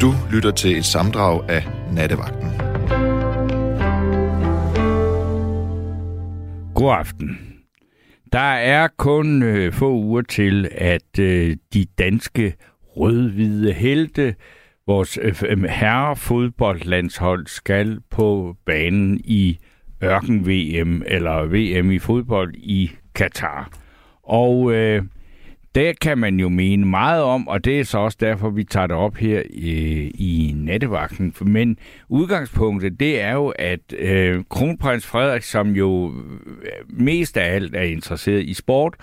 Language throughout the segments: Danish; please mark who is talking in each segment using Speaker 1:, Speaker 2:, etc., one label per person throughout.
Speaker 1: Du lytter til et samdrag af Nattevagten.
Speaker 2: God aften. Der er kun øh, få uger til, at øh, de danske rødhvide helte, vores øh, øh herrefodboldlandshold, skal på banen i ørken-VM, eller VM i fodbold i Katar. Og øh, det kan man jo mene meget om, og det er så også derfor, vi tager det op her øh, i nattevagten. Men udgangspunktet, det er jo, at øh, kronprins Frederik, som jo øh, mest af alt er interesseret i sport,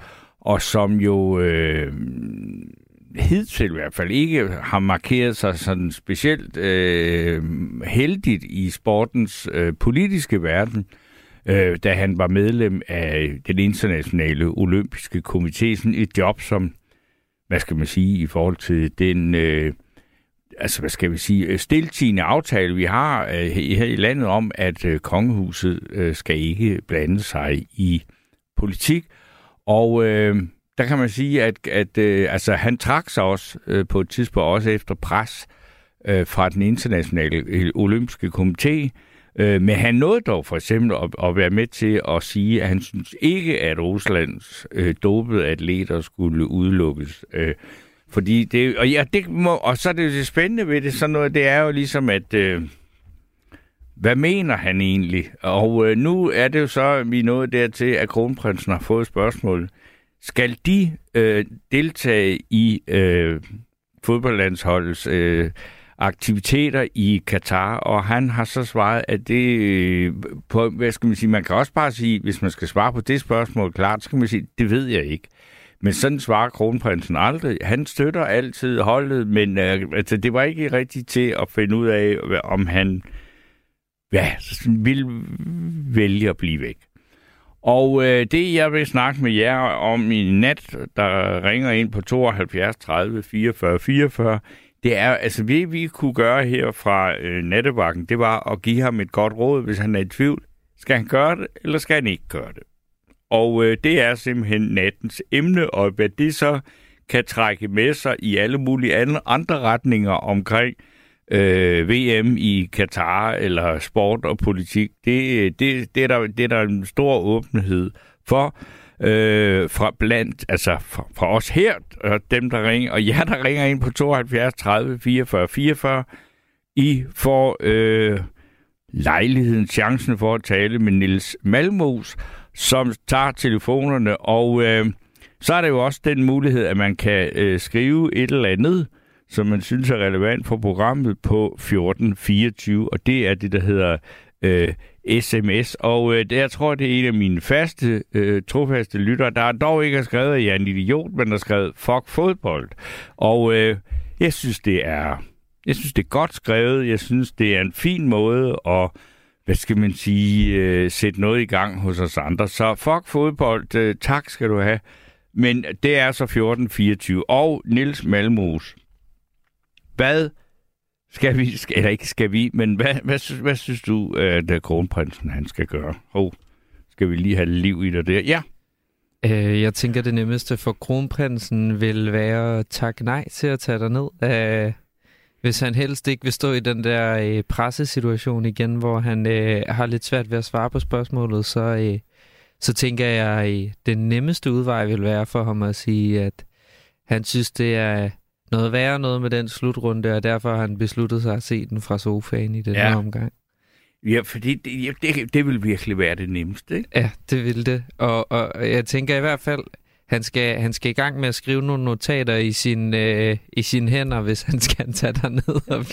Speaker 2: og som jo øh, hidtil i hvert fald ikke har markeret sig sådan specielt øh, heldigt i sportens øh, politiske verden, øh, øh, da han var medlem af den internationale olympiske komité. Sådan et job, som, hvad skal man sige, i forhold til den... Øh, altså, hvad skal vi sige, øh, stiltigende aftale, vi har øh, her i landet om, at øh, kongehuset øh, skal ikke blande sig i politik. Og øh, der kan man sige, at, at øh, altså, han trak sig også øh, på et tidspunkt også efter pres øh, fra den internationale øh, olympiske komité, Øh, men han nåede dog for eksempel at, at være med til at sige, at han synes ikke, at Ruslands øh, dopede atleter skulle udelukkes. Øh, fordi det, og, ja, det må, og så er det jo det spændende ved det, sådan noget, det er jo ligesom, at øh, hvad mener han egentlig? Og øh, nu er det jo så, vi er nået dertil, at kronprinsen har fået spørgsmål. Skal de øh, deltage i øh, fodboldlandsholdets øh, aktiviteter i Katar, og han har så svaret, at det, øh, på, hvad skal man sige, man kan også bare sige, hvis man skal svare på det spørgsmål klart, så kan man sige, det ved jeg ikke. Men sådan svarer kronprinsen aldrig. Han støtter altid holdet, men øh, altså, det var ikke rigtigt til at finde ud af, om han ja, vil vælge at blive væk. Og øh, det, jeg vil snakke med jer om i nat, der ringer ind på 72 30 44 44, det er, altså det vi kunne gøre her fra øh, nattebakken, det var at give ham et godt råd, hvis han er i tvivl. Skal han gøre det, eller skal han ikke gøre det? Og øh, det er simpelthen nattens emne, og hvad det så kan trække med sig i alle mulige andre retninger omkring øh, VM i Katar eller sport og politik, det, øh, det, det, er der, det er der en stor åbenhed for øh, fra blandt, altså fra, fra os her, og dem, der ringer, og jer, der ringer ind på 72 30 44 44, I får øh, lejligheden, chancen for at tale med Nils Malmos, som tager telefonerne, og øh, så er der jo også den mulighed, at man kan øh, skrive et eller andet, som man synes er relevant for programmet på 1424, og det er det, der hedder øh, sms. Og øh, det, jeg tror, det er en af mine faste, øh, trofaste lyttere, der dog ikke har skrevet, at jeg er en idiot, men har skrevet, fuck fodbold. Og øh, jeg synes, det er... Jeg synes, det er godt skrevet. Jeg synes, det er en fin måde at, hvad skal man sige, øh, sætte noget i gang hos os andre. Så fuck fodbold, øh, tak skal du have. Men det er så 14.24. Og Nils Malmos, hvad skal vi, skal, eller ikke skal vi, men hvad, hvad, hvad synes du, øh, at kronprinsen han skal gøre? Oh, skal vi lige have liv i det der? Ja.
Speaker 3: Øh, jeg tænker, det nemmeste for kronprinsen vil være at takke nej til at tage dig ned. Øh, hvis han helst ikke vil stå i den der øh, pressesituation igen, hvor han øh, har lidt svært ved at svare på spørgsmålet, så, øh, så tænker jeg, at den nemmeste udvej vil være for ham at sige, at han synes, det er noget værre noget med den slutrunde, og derfor har han besluttet sig at se den fra sofaen i den ja. her omgang.
Speaker 2: Ja, fordi det, det, det vil virkelig være det nemmeste, ikke?
Speaker 3: Ja, det vil det. Og, og jeg tænker i hvert fald, han skal, han skal i gang med at skrive nogle notater i, sin, øh, i sine hænder, hvis han skal tage ned og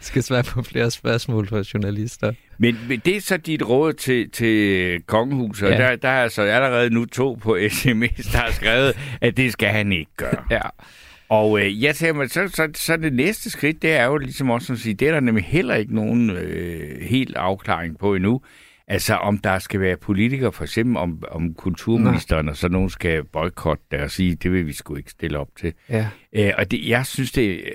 Speaker 3: skal svare på flere spørgsmål fra journalister.
Speaker 2: Men, men det er så dit råd til, til kongehuset, ja. der, der er altså allerede nu to på sms, der har skrevet, at det skal han ikke gøre.
Speaker 3: Ja.
Speaker 2: Og øh, jeg tænker mig, så, så, så det næste skridt, det er jo ligesom også at sige, det er der nemlig heller ikke nogen øh, helt afklaring på endnu. Altså om der skal være politikere, for eksempel om, om kulturministeren, Nej. og så nogen skal boykotte det og sige, det vil vi sgu ikke stille op til.
Speaker 3: Ja.
Speaker 2: Æ, og det, jeg synes, det øh,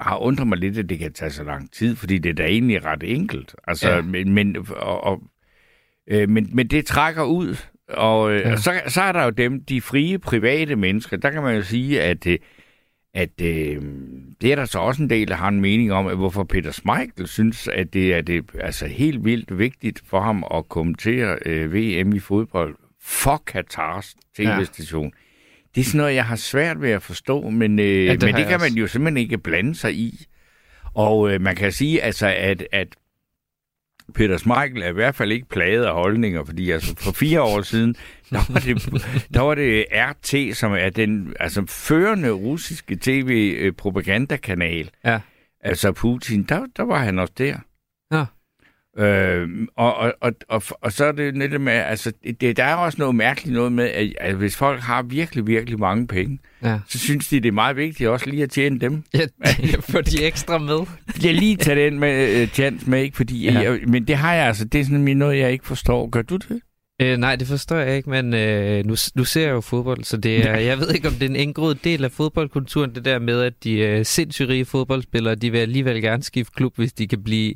Speaker 2: har undret mig lidt, at det kan tage så lang tid, fordi det er da egentlig ret enkelt. Altså, ja. men, men, og, og, øh, men, men det trækker ud, og, øh, ja. og så, så er der jo dem, de frie, private mennesker, der kan man jo sige, at... Øh, at øh, det er der så også en del, der har en mening om, at hvorfor Peter Smeichel synes, at det er det, altså helt vildt vigtigt for ham at kommentere øh, VM i fodbold for Katars tv-station. Ja. Det er sådan noget, jeg har svært ved at forstå, men, øh, ja, det, men det kan man jo simpelthen ikke blande sig i. Og øh, man kan sige, altså, at, at Peter Smeichel er i hvert fald ikke plaget af holdninger, fordi altså for fire år siden, der var det, der var det RT, som er den altså, førende russiske tv-propagandakanal. Ja. Altså Putin, der, der var han også der. Ja. Øh, og, og, og, og, og så er det netop med, altså, det, der er også noget mærkeligt noget med, at, at hvis folk har virkelig, virkelig mange penge, ja. så synes de, det er meget vigtigt også lige at tjene dem.
Speaker 3: Ja, få de ekstra med.
Speaker 2: Jeg lige tage den med, uh, chance med, ikke? Fordi, ja. jeg, men det har jeg altså, det er sådan noget, jeg ikke forstår. Gør du det?
Speaker 3: Øh, nej, det forstår jeg ikke, men øh, nu, nu ser jeg jo fodbold, så det er, jeg ved ikke, om det er en indgroet del af fodboldkulturen, det der med, at de øh, sindssygt rige fodboldspillere, de vil alligevel gerne skifte klub, hvis de kan blive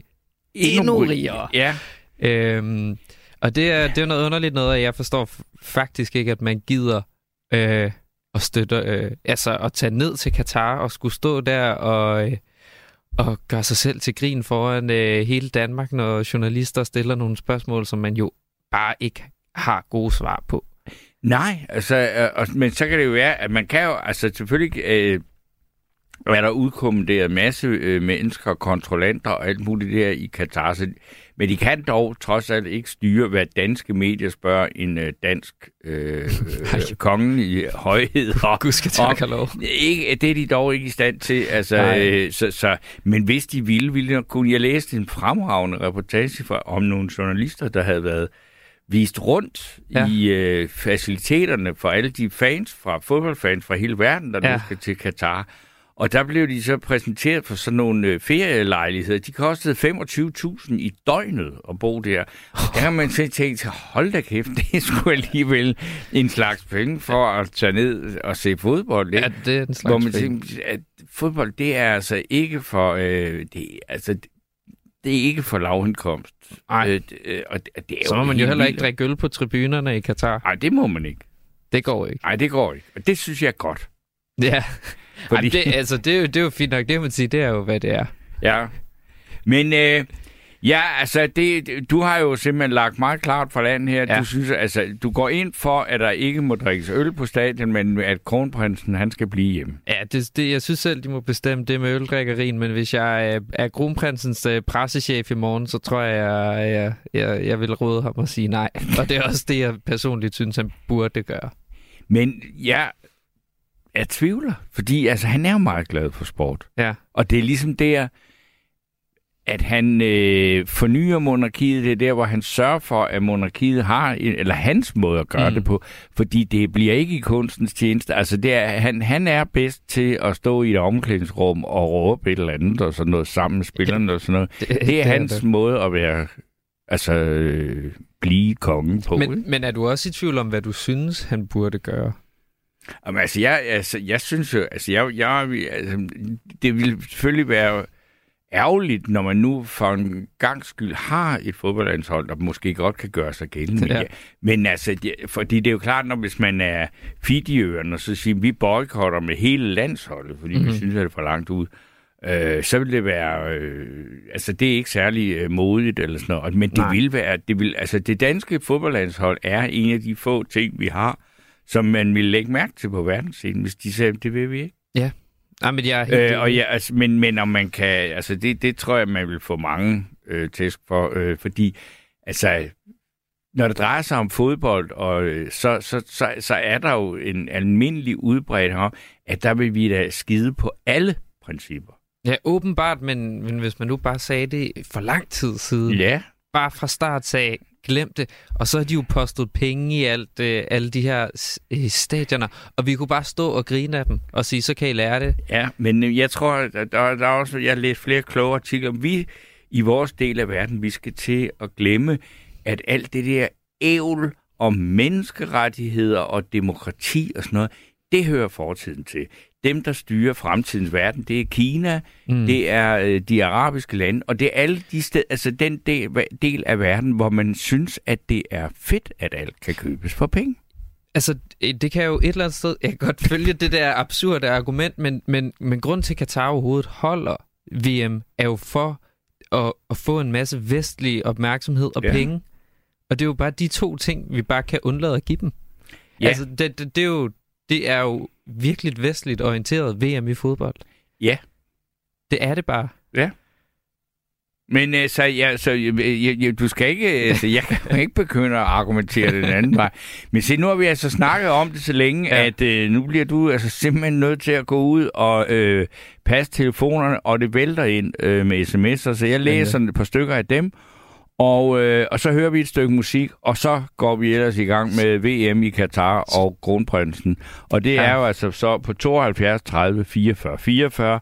Speaker 3: endnu rigere. Ja. Øhm, og det er, det er noget underligt noget, at jeg forstår faktisk ikke, at man gider øh, at støtte, øh, altså at tage ned til Katar og skulle stå der og, øh, og gøre sig selv til grin foran øh, hele Danmark, når journalister stiller nogle spørgsmål, som man jo bare ikke har gode svar på.
Speaker 2: Nej, altså, øh, men så kan det jo være, at man kan jo, altså selvfølgelig øh, er der udkommanderet en masse øh, mennesker, kontrollanter og alt muligt der i Katar. Så, men de kan dog trods alt ikke styre, hvad danske medier spørger en øh, dansk øh, øh, kongelig højhed.
Speaker 3: Og, Gud skal takke lov.
Speaker 2: Ikke, det er de dog ikke i stand til. Altså, øh, så, så, men hvis de ville, ville de kunne. Jeg læste en fremragende reportage fra, om nogle journalister, der havde været vist rundt ja. i øh, faciliteterne for alle de fans fra fodboldfans fra hele verden, der ja. nu skal til Katar. Og der blev de så præsenteret for sådan nogle øh, ferielejligheder. De kostede 25.000 i døgnet at bo der. Der har man så tænkt, hold da kæft, det er sgu alligevel en slags penge for at tage ned og se fodbold.
Speaker 3: Ikke? Ja, det er en slags Hvor man
Speaker 2: tænker, at fodbold, det er altså ikke for... Øh, det, altså, det er ikke for lavindkomst.
Speaker 3: Nej. Øh, øh, og det, det er så må man jo heller ikke drikke øl på tribunerne i Katar.
Speaker 2: Nej, det må man ikke.
Speaker 3: Det går ikke.
Speaker 2: Nej, det går ikke. Og det synes jeg er godt.
Speaker 3: Ja. Fordi... Ej, det, altså, det, er jo, det er jo fint nok. Det man sige, det er jo, hvad det er.
Speaker 2: Ja. Men øh, ja, altså, det, du har jo simpelthen lagt meget klart for landet her. Ja. Du synes, altså, du går ind for, at der ikke må drikkes øl på stadion, men at kronprinsen, han skal blive hjemme.
Speaker 3: Ja, det, det, jeg synes selv, de må bestemme det med øldrikkerien, men hvis jeg er, er kronprinsens uh, pressechef i morgen, så tror jeg, jeg, jeg, jeg, jeg vil råde ham at sige nej. Og det er også det, jeg personligt synes, han burde gøre.
Speaker 2: Men ja, jeg tvivler, fordi altså, han er jo meget glad for sport. Ja. Og det er ligesom der, at han øh, fornyer monarkiet, det er der, hvor han sørger for, at monarkiet har, eller hans måde at gøre mm. det på, fordi det bliver ikke i kunstens tjeneste. Altså, det er, han, han er bedst til at stå i et omklædningsrum og råbe et eller andet, og sådan noget sammen med spillerne og sådan noget. Det, det er det hans det. måde at være, altså, øh, blive kongen på.
Speaker 3: Men, men er du også i tvivl om, hvad du synes, han burde gøre?
Speaker 2: Jamen, altså, jeg, altså, jeg synes jo, altså, jeg, jeg, altså, det vil selvfølgelig være ærgerligt, når man nu for en gang skyld har et fodboldlandshold, der måske godt kan gøre sig gældende. Ja. Men altså, det, fordi det er jo klart, når hvis man er Fidjiøerne, og så siger, vi boykotter med hele landsholdet, fordi mm-hmm. vi mhm. synes, at det er for langt ud, øh, så vil det være, øh, altså det er ikke særlig øh, modigt eller sådan noget, men det Nej. vil være, det vil, altså det danske fodboldlandshold er en af de få ting, vi har, som man ville lægge mærke til på verdensscenen, hvis de sagde, det vil vi ikke.
Speaker 3: Ja. Ja, men jeg er helt
Speaker 2: øh, og ja, altså, men, men om man kan, altså det, det tror jeg, man vil få mange øh, tæsk for, øh, fordi altså, når det drejer sig om fodbold, og, øh, så, så, så, så er der jo en almindelig udbredt om, at der vil vi da skide på alle principper.
Speaker 3: Ja, åbenbart, men, men hvis man nu bare sagde det for lang tid siden,
Speaker 2: ja.
Speaker 3: bare fra start sagde, glem det. Og så har de jo postet penge i alt, øh, alle de her øh, stadioner, og vi kunne bare stå og grine af dem og sige, så kan I lære det.
Speaker 2: Ja, men øh, jeg tror, der, der er også, jeg har læst flere kloge artikler. Vi i vores del af verden, vi skal til at glemme, at alt det der ævl om menneskerettigheder og demokrati og sådan noget, det hører fortiden til dem, der styrer fremtidens verden, det er Kina, mm. det er øh, de arabiske lande, og det er alle de steder, altså den del, del af verden, hvor man synes, at det er fedt, at alt kan købes for penge.
Speaker 3: Altså, det kan jo et eller andet sted... Jeg kan godt følge det der absurde argument, men, men, men grund til, at Katar overhovedet holder VM, er jo for at, at få en masse vestlig opmærksomhed og ja. penge. Og det er jo bare de to ting, vi bare kan undlade at give dem. Ja. Altså, det, det, det, er jo, det er jo virkelig vestligt orienteret VM i fodbold.
Speaker 2: Ja.
Speaker 3: Det er det bare.
Speaker 2: Ja. Men øh, så, ja, så ja, ja, du skal ikke, altså, jeg kan ikke begynde at argumentere den anden vej. Men se, nu har vi altså snakket om det så længe, ja. at øh, nu bliver du altså simpelthen nødt til at gå ud og øh, passe telefonerne, og det vælter ind øh, med sms'er, så jeg læser ja. et par stykker af dem, og, øh, og så hører vi et stykke musik, og så går vi ellers i gang med VM i Katar og Kronprinsen. Og det ja. er jo altså så på 72 30 44 44,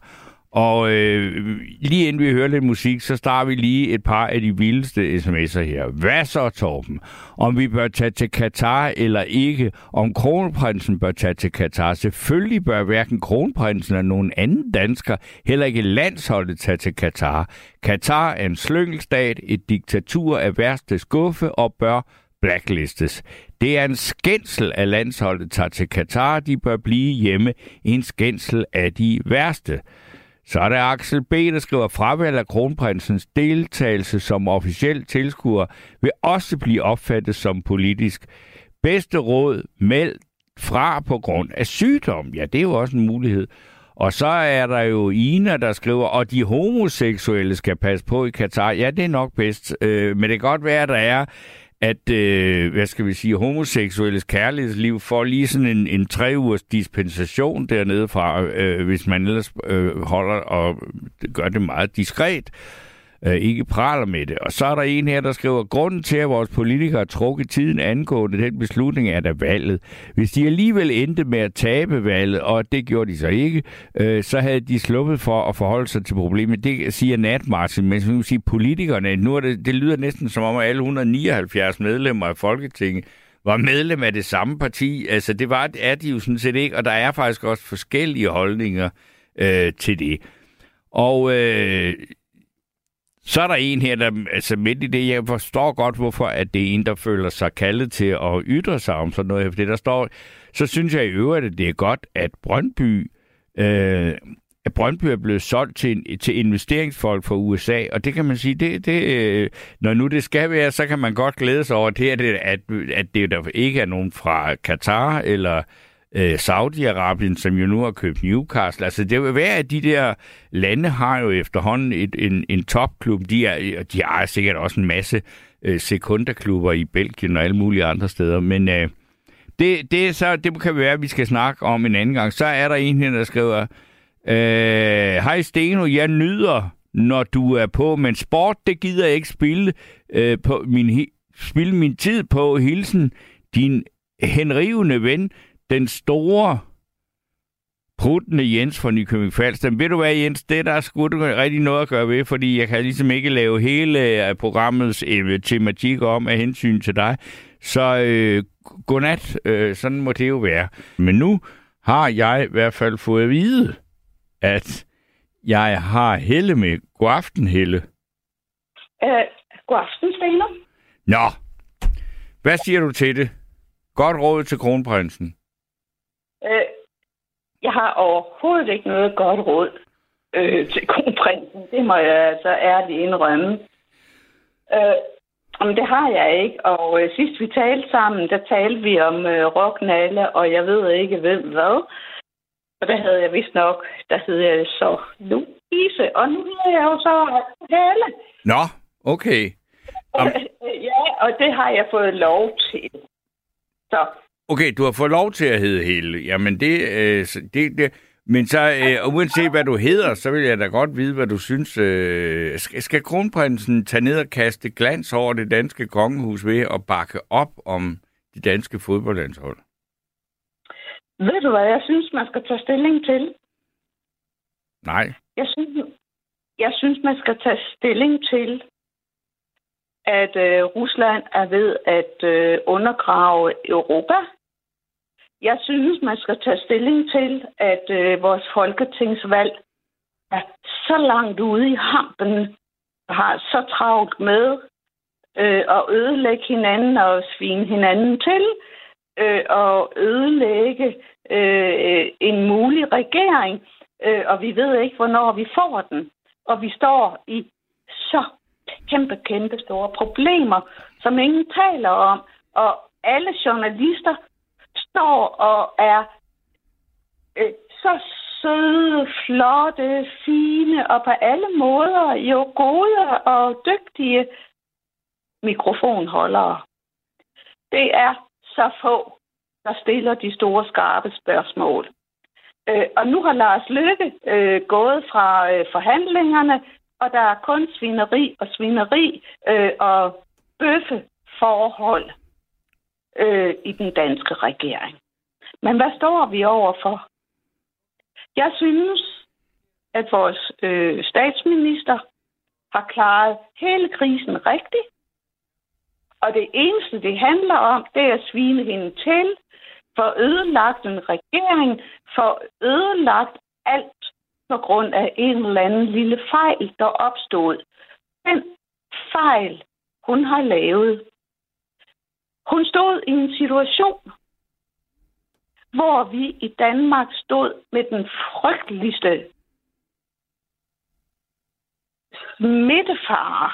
Speaker 2: og øh, lige inden vi hører lidt musik, så starter vi lige et par af de vildeste sms'er her. Hvad så, Torben? Om vi bør tage til Katar eller ikke? Om kronprinsen bør tage til Katar? Selvfølgelig bør hverken kronprinsen eller nogen anden dansker, heller ikke landsholdet, tage til Katar. Katar er en slyngelstat, et diktatur af værste skuffe og bør blacklistes. Det er en skændsel, at landsholdet tager til Katar. De bør blive hjemme. En skændsel af de værste. Så er der Axel B., der skriver, fravalg af kronprinsens deltagelse som officiel tilskuer vil også blive opfattet som politisk. Bedste råd, meld fra på grund af sygdom. Ja, det er jo også en mulighed. Og så er der jo Ina, der skriver, og de homoseksuelle skal passe på i Katar. Ja, det er nok bedst. Øh, men det kan godt være, at der er at, øh, hvad skal vi sige, homoseksuelles kærlighedsliv får lige sådan en, en tre ugers dispensation dernede fra, øh, hvis man ellers øh, holder og gør det meget diskret. øh, Øh, ikke praler med det. Og så er der en her, der skriver, grunden til, at vores politikere har trukket tiden angående den beslutning, er der valget. Hvis de alligevel endte med at tabe valget, og det gjorde de så ikke, øh, så havde de sluppet for at forholde sig til problemet. Det siger Nat Martin, men som sige, politikerne, nu er det, det lyder næsten som om, at alle 179 medlemmer af Folketinget var medlem af det samme parti. Altså, det var, er de jo sådan set ikke, og der er faktisk også forskellige holdninger øh, til det. Og øh, så er der en her, der altså midt i det, jeg forstår godt, hvorfor at det er en, der føler sig kaldet til at ytre sig om sådan noget. For det der står, så synes jeg i øvrigt, at det er godt, at Brøndby, øh, at Brøndby er blevet solgt til, til investeringsfolk fra USA, og det kan man sige, det, det, øh, når nu det skal være, så kan man godt glæde sig over det, at, at, at det der ikke er nogen fra Katar eller øh, Saudi-Arabien, som jo nu har købt Newcastle. Altså det vil være, at de der lande har jo efterhånden et, en, en topklub. De, er, de har sikkert også en masse øh, sekunderklubber i Belgien og alle mulige andre steder. Men øh, det, det, så, det kan være, at vi skal snakke om en anden gang. Så er der en her, der skriver, øh, Hej Steno, jeg nyder, når du er på, men sport, det gider jeg ikke spille, øh, på min, spille min tid på. Hilsen, din henrivende ven, den store pruttende Jens fra Nykøbing Falster. Ved du hvad, Jens, det der er sgu rigtig noget at gøre ved, fordi jeg kan ligesom ikke lave hele programmets øh, tematik om af hensyn til dig. Så øh, godnat, øh, sådan må det jo være. Men nu har jeg i hvert fald fået at vide, at jeg har Helle med. God aften, Helle.
Speaker 4: Øh, god aften, Stener.
Speaker 2: Nå, hvad siger du til det? Godt råd til kronprinsen.
Speaker 4: Øh, jeg har overhovedet ikke noget godt råd øh, til kronprinsen. Det må jeg altså ærligt indrømme. Øh, men det har jeg ikke. Og øh, sidst vi talte sammen, der talte vi om øh, rocknalle, og jeg ved ikke hvem hvad. Og der havde jeg vist nok, der hed jeg så Louise, og nu er jeg jo så Helle.
Speaker 2: Nå, okay.
Speaker 4: Um... ja, og det har jeg fået lov til. Så
Speaker 2: Okay, du har fået lov til at hedde Helle. Jamen, det, øh, det, det men så, øh, uanset hvad du hedder, så vil jeg da godt vide, hvad du synes. Øh, skal, skal kronprinsen tage ned og kaste glans over det danske kongehus ved at bakke op om de danske fodboldlandshold?
Speaker 4: Ved du hvad, jeg synes, man skal tage stilling til?
Speaker 2: Nej.
Speaker 4: Jeg synes, jeg synes man skal tage stilling til, at øh, Rusland er ved at øh, undergrave Europa jeg synes, man skal tage stilling til, at øh, vores folketingsvalg er så langt ude i hampen, har så travlt med øh, at ødelægge hinanden og svine hinanden til, øh, og ødelægge øh, en mulig regering, øh, og vi ved ikke, hvornår vi får den. Og vi står i så kæmpe, kæmpe store problemer, som ingen taler om. Og alle journalister står og er øh, så søde, flotte, fine og på alle måder jo gode og dygtige mikrofonholdere. Det er så få, der stiller de store skarpe spørgsmål. Øh, og nu har Lars Løkke øh, gået fra øh, forhandlingerne, og der er kun svineri og svineri øh, og bøffe-forhold øh, i den danske regering. Men hvad står vi overfor? Jeg synes, at vores øh, statsminister har klaret hele krisen rigtigt. Og det eneste, det handler om, det er at svine hende til, for ødelagt en regering, for ødelagt alt på grund af en eller anden lille fejl, der opstod. Den fejl, hun har lavet. Hun stod i en situation, hvor vi i Danmark stod med den frygteligste smittefare,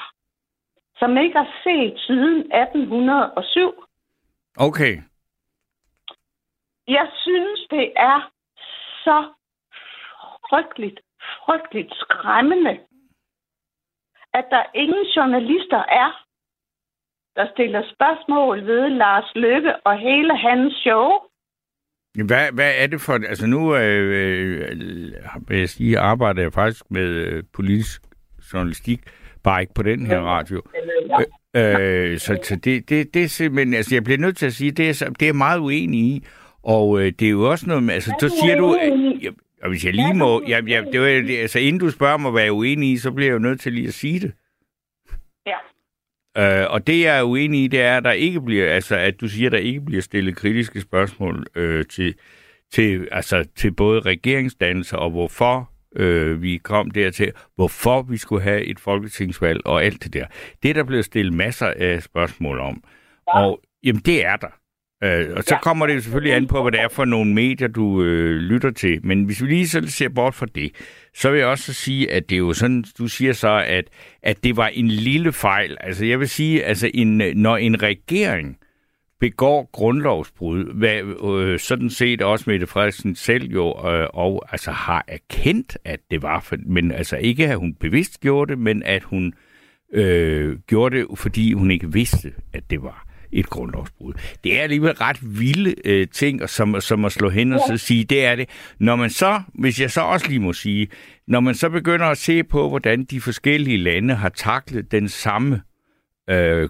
Speaker 4: som ikke har set siden 1807.
Speaker 2: Okay.
Speaker 4: Jeg synes, det er så frygteligt, frygteligt skræmmende, at der ingen journalister er, der stiller spørgsmål ved Lars Løkke og hele hans show.
Speaker 2: Hvad, hvad er det for... Altså nu øh, øh, vil jeg sige, arbejder jeg faktisk med øh, politisk journalistik, bare ikke på den her radio. Øh, så så det, det, det er simpelthen... Altså jeg bliver nødt til at sige, det er, det er meget uenig i. Og øh, det er jo også noget... Altså, så siger du... Øh, og hvis jeg lige må... Ja, ja, det var, altså, inden du spørger mig, hvad jeg er uenig i, så bliver jeg jo nødt til lige at sige det.
Speaker 4: Ja.
Speaker 2: Øh, og det, jeg er uenig i, det er, at der ikke bliver, altså, at du siger, at der ikke bliver stillet kritiske spørgsmål øh, til, til, altså, til både regeringsdannelser og hvorfor øh, vi kom dertil, hvorfor vi skulle have et folketingsvalg og alt det der. Det er der blevet stillet masser af spørgsmål om. Ja. Og jamen, det er der. Øh, og så ja. kommer det jo selvfølgelig an på, hvad det er for nogle medier, du øh, lytter til. Men hvis vi lige så ser bort fra det, så vil jeg også sige, at det er jo sådan, du siger så, at, at det var en lille fejl. Altså jeg vil sige, altså en, når en regering begår grundlovsbrud, hvad øh, sådan set også Mette Frederiksen selv jo, øh, og altså har erkendt, at det var, for, men altså ikke at hun bevidst gjorde det, men at hun øh, gjorde det, fordi hun ikke vidste, at det var et grundlovsbrud. Det er alligevel ret vilde øh, ting, som, som at slå hen og så sige, det er det. Når man så, hvis jeg så også lige må sige, når man så begynder at se på, hvordan de forskellige lande har taklet den samme øh,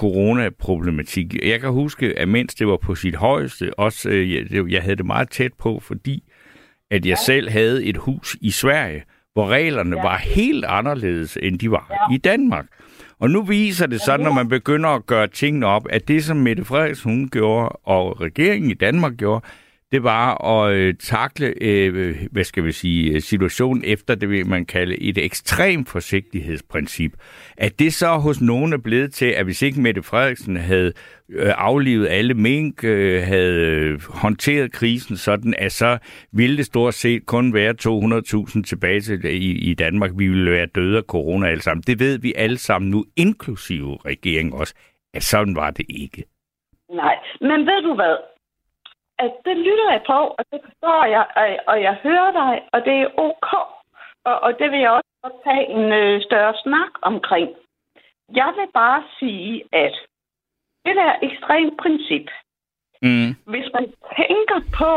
Speaker 2: coronaproblematik. Jeg kan huske, at mens det var på sit højeste, også øh, jeg, jeg havde det meget tæt på, fordi at jeg selv havde et hus i Sverige, hvor reglerne ja. var helt anderledes, end de var ja. i Danmark. Og nu viser det så, når man begynder at gøre tingene op, at det, som Mette Frederiksen hun gjorde, og regeringen i Danmark gjorde, det var at øh, takle, øh, hvad skal vi sige, øh, situationen efter det, vil man kalde et ekstremt forsigtighedsprincip. At det så hos nogen er blevet til, at hvis ikke Mette Frederiksen havde øh, aflivet alle mink, øh, havde øh, håndteret krisen sådan, at så ville det stort set kun være 200.000 tilbage til, øh, i, i Danmark. Vi ville være døde af corona alle sammen. Det ved vi alle sammen nu, inklusive regeringen også, at sådan var det ikke.
Speaker 4: Nej, men ved du hvad? At det lytter jeg på, og det forstår jeg, og, og jeg hører dig, og det er ok. Og, og det vil jeg også godt tage en øh, større snak omkring. Jeg vil bare sige, at det der ekstremt princip, mm. hvis man tænker på,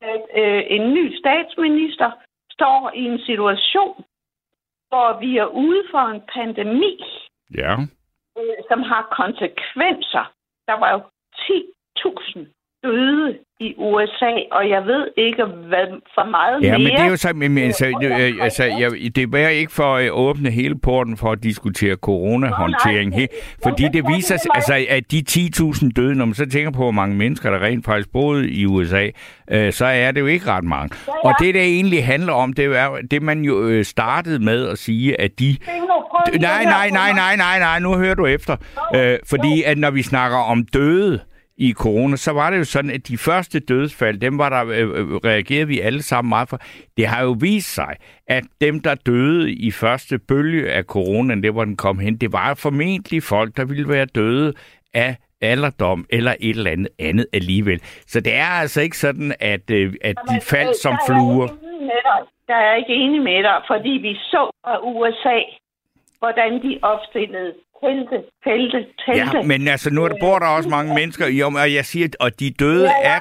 Speaker 4: at øh, en ny statsminister står i en situation, hvor vi er ude for en pandemi,
Speaker 2: ja.
Speaker 4: øh, som har konsekvenser. Der var jo 10.000 døde i USA, og jeg ved ikke, hvad for meget
Speaker 2: ja,
Speaker 4: mere.
Speaker 2: Ja, men det er jo så, men, altså, øh, altså, jeg, det er ikke for at åbne hele porten for at diskutere coronahåndtering, oh, fordi det viser sig, altså, at de 10.000 døde, når man så tænker på, hvor mange mennesker, der rent faktisk boede i USA, øh, så er det jo ikke ret mange. Ja, ja. Og det, der egentlig handler om, det er det, man jo øh, startede med at sige, at de... Nej, nej, nej, nej, nej, nej, nu hører du efter. Øh, fordi at når vi snakker om døde, i corona, så var det jo sådan, at de første dødsfald, dem var der, øh, øh, reagerede vi alle sammen meget for. Det har jo vist sig, at dem, der døde i første bølge af corona, det hvor den kom hen, det var formentlig folk, der ville være døde af alderdom eller et eller andet andet alligevel. Så det er altså ikke sådan, at, øh, at de
Speaker 4: Jamen,
Speaker 2: faldt som
Speaker 4: der er
Speaker 2: fluer.
Speaker 4: Der er jeg ikke enig med dig, fordi vi så fra USA, hvordan de opstillede telte, telte, telte.
Speaker 2: Ja, men altså, nu der, bor der også mange mennesker, jo, og jeg siger, og de døde
Speaker 4: Ja, ja.
Speaker 2: er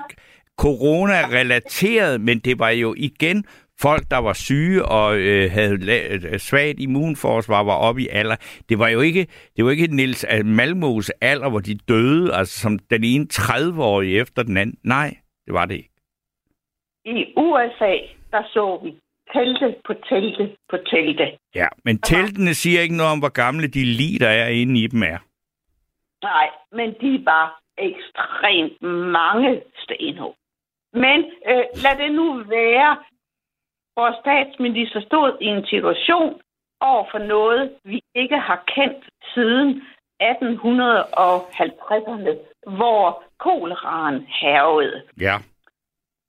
Speaker 2: corona-relateret, men det var jo igen folk, der var syge og øh, havde la- øh, svagt immunforsvar, var oppe i alder. Det var jo ikke, det var ikke Nils Malmos alder, hvor de døde, altså som den ene 30-årige efter den anden. Nej, det var det ikke.
Speaker 4: I USA, der så vi telte på telte på telte.
Speaker 2: Ja, men teltene siger ikke noget om, hvor gamle de lige, der er inde i dem er.
Speaker 4: Nej, men de var ekstremt mange stenhug. Men øh, lad det nu være. Vores statsminister stod i en situation over for noget, vi ikke har kendt siden 1850'erne, hvor koleraen hervede.
Speaker 2: Ja.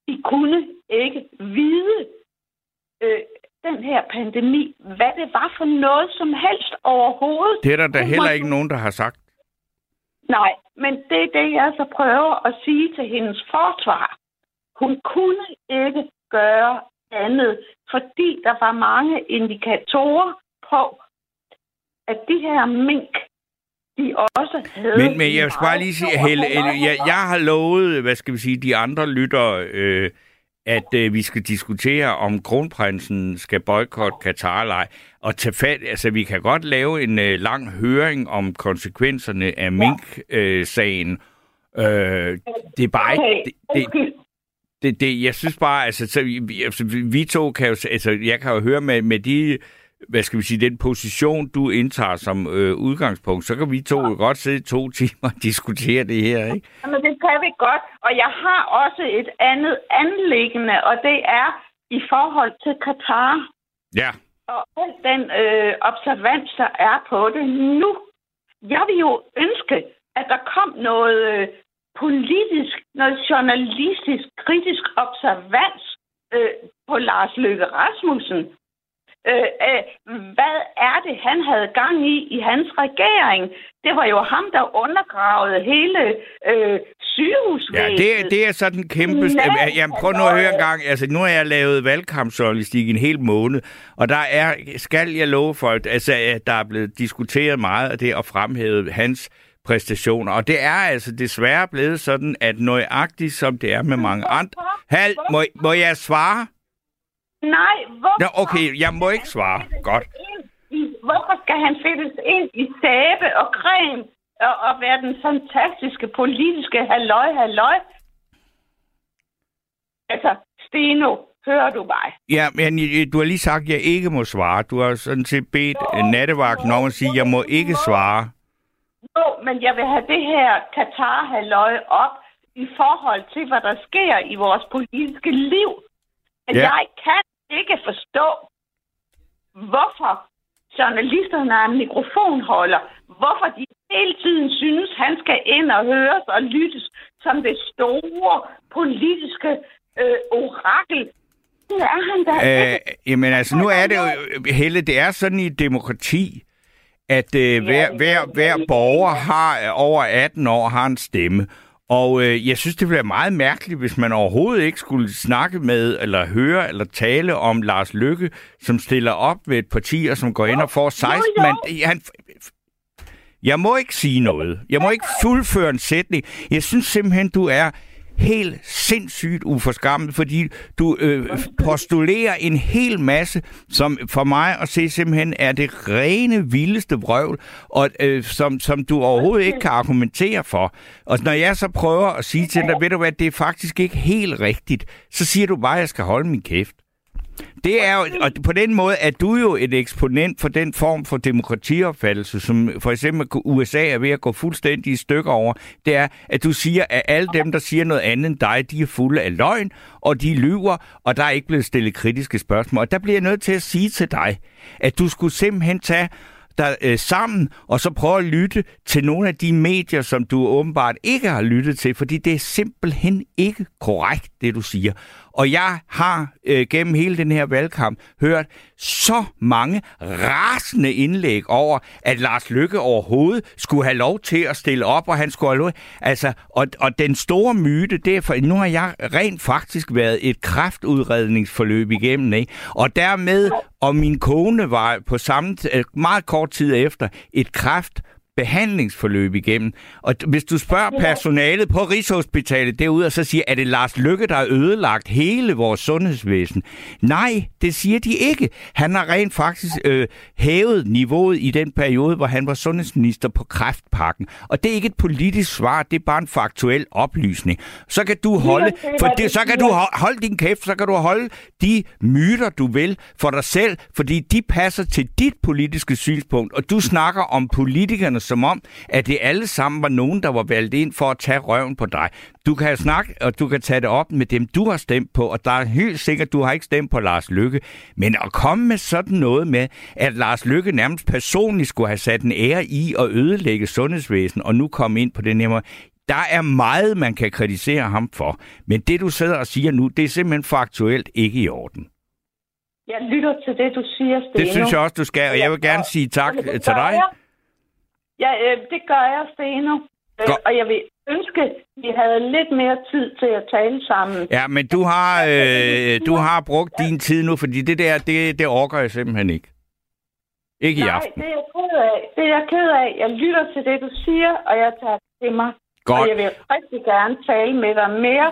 Speaker 4: De kunne ikke vide øh, den her pandemi, hvad det var for noget som helst overhovedet.
Speaker 2: Det er der da heller ikke nogen, der har sagt.
Speaker 4: Nej, men det er det, jeg så prøver at sige til hendes forsvar. Hun kunne ikke gøre andet, fordi der var mange indikatorer på, at de her mink, de også havde...
Speaker 2: Men, men jeg skal bare lige sige, Helle, jeg, jeg har lovet, hvad skal vi sige, de andre lyttere, øh, at øh, vi skal diskutere, om kronprinsen skal boykotte Katar eller ej. Og tage fat, altså vi kan godt lave en øh, lang høring om konsekvenserne af Mink-sagen. Øh, det er bare
Speaker 4: Okay,
Speaker 2: ikke... Det, det, det, det, jeg synes bare, altså, så vi, altså, vi to kan jo, altså, jeg kan jo høre med, med de, hvad skal vi sige, den position, du indtager som øh, udgangspunkt, så kan vi to jo godt sidde to timer og diskutere det her, ikke?
Speaker 4: Jamen, det kan vi godt. Og jeg har også et andet anlæggende, og det er i forhold til Katar.
Speaker 2: Ja.
Speaker 4: Og al den øh, observans, der er på det nu. Jeg vil jo ønske, at der kom noget øh, politisk, noget journalistisk, kritisk observans øh, på Lars Løkke Rasmussen. Øh, øh, hvad er det, han havde gang i i hans regering? Det var jo ham, der undergravede hele øh, sygehusvæsenet.
Speaker 2: Ja, det, er- det er sådan en kæmpe...
Speaker 4: Nej,
Speaker 2: Jamen, prøv nu at høre en gang. Altså, nu har jeg lavet valgkampsjournalistik i en hel måned, og der er, skal jeg love folk, altså, at der er blevet diskuteret meget af det og fremhævet hans præstationer. Og det er altså desværre blevet sådan, at nøjagtigt som det er med mange andre... Hal, må, må jeg svare?
Speaker 4: Nej, hvorfor?
Speaker 2: Nå, okay, jeg må ikke svare. Godt.
Speaker 4: I- Hvorfor skal han fedtes ind i sæbe og creme og, og være den fantastiske politiske halløj, halløj? Altså, Steno, hører du mig?
Speaker 2: Ja, men øh, du har lige sagt, at jeg ikke må svare. Du har sådan set bedt øh, nattevagten om at sige, at jeg må ikke svare.
Speaker 4: Jo, men jeg vil have det her katar halløj op i forhold til, hvad der sker i vores politiske liv.
Speaker 2: Ja.
Speaker 4: ja. jeg kan ikke forstå, hvorfor journalisterne er en mikrofonholder. Hvorfor de hele tiden synes, han skal ind og høres og lyttes som det store politiske øh, orakel. Er
Speaker 2: Øh, jamen altså, nu er det jo, Helle, det er sådan i et demokrati, at øh, hver, hver, hver borger har øh, over 18 år har en stemme. Og øh, jeg synes, det bliver meget mærkeligt, hvis man overhovedet ikke skulle snakke med, eller høre, eller tale om Lars Lykke, som stiller op ved et parti, og som går ind og får 16
Speaker 4: jo.
Speaker 2: mand. Han, jeg må ikke sige noget. Jeg må ikke fuldføre en sætning. Jeg synes simpelthen, du er helt sindssygt uforskammet, fordi du øh, postulerer en hel masse, som for mig at se simpelthen er det rene, vildeste vrøvl, og øh, som, som du overhovedet ikke kan argumentere for. Og når jeg så prøver at sige til dig, ved du hvad, det er faktisk ikke helt rigtigt, så siger du bare, at jeg skal holde min kæft. Det er jo, og på den måde er du jo et eksponent for den form for demokratiopfattelse, som for eksempel USA er ved at gå fuldstændig i stykker over. Det er, at du siger, at alle dem, der siger noget andet end dig, de er fulde af løgn, og de lyver, og der er ikke blevet stillet kritiske spørgsmål. Og der bliver jeg nødt til at sige til dig, at du skulle simpelthen tage dig øh, sammen, og så prøve at lytte til nogle af de medier, som du åbenbart ikke har lyttet til, fordi det er simpelthen ikke korrekt, det du siger. Og jeg har øh, gennem hele den her valgkamp hørt så mange rasende indlæg over, at Lars Lykke overhovedet skulle have lov til at stille op, og han skulle have lov... Altså, og, og den store myte, det er for... Nu har jeg rent faktisk været et kraftudredningsforløb igennem, ikke? Og dermed, og min kone var på samme meget kort tid efter et kraft behandlingsforløb igennem. Og hvis du spørger personalet på Rigshospitalet derude, og så siger, er det Lars Lykke, der har ødelagt hele vores sundhedsvæsen? Nej, det siger de ikke. Han har rent faktisk øh, hævet niveauet i den periode, hvor han var sundhedsminister på kræftpakken. Og det er ikke et politisk svar, det er bare en faktuel oplysning. Så kan du holde, for det, så kan du holde din kæft, så kan du holde de myter, du vil for dig selv, fordi de passer til dit politiske synspunkt, og du snakker om politikerne som om, at det alle sammen var nogen, der var valgt ind for at tage røven på dig. Du kan snakke, og du kan tage det op med dem, du har stemt på, og der er helt sikkert, du har ikke stemt på Lars Lykke. Men at komme med sådan noget med, at Lars Lykke nærmest personligt skulle have sat en ære i at ødelægge sundhedsvæsen, og nu komme ind på den her måde, der er meget, man kan kritisere ham for. Men det, du sidder og siger nu, det er simpelthen faktuelt ikke i orden.
Speaker 4: Jeg lytter til det, du siger, Steno.
Speaker 2: Det synes jeg også, du skal, og jeg vil gerne sige tak til dig.
Speaker 4: Ja, øh, det gør jeg, Steno. Øh, og jeg vil ønske, at vi havde lidt mere tid til at tale sammen.
Speaker 2: Ja, men du har, øh, du har brugt ja. din tid nu, fordi det der, det, det orker jeg simpelthen ikke. Ikke
Speaker 4: Nej,
Speaker 2: i aften.
Speaker 4: det er jeg ked af. Det er jeg ked af. Jeg lytter til det, du siger, og jeg tager til mig.
Speaker 2: Godt.
Speaker 4: Og jeg vil rigtig gerne tale med dig mere.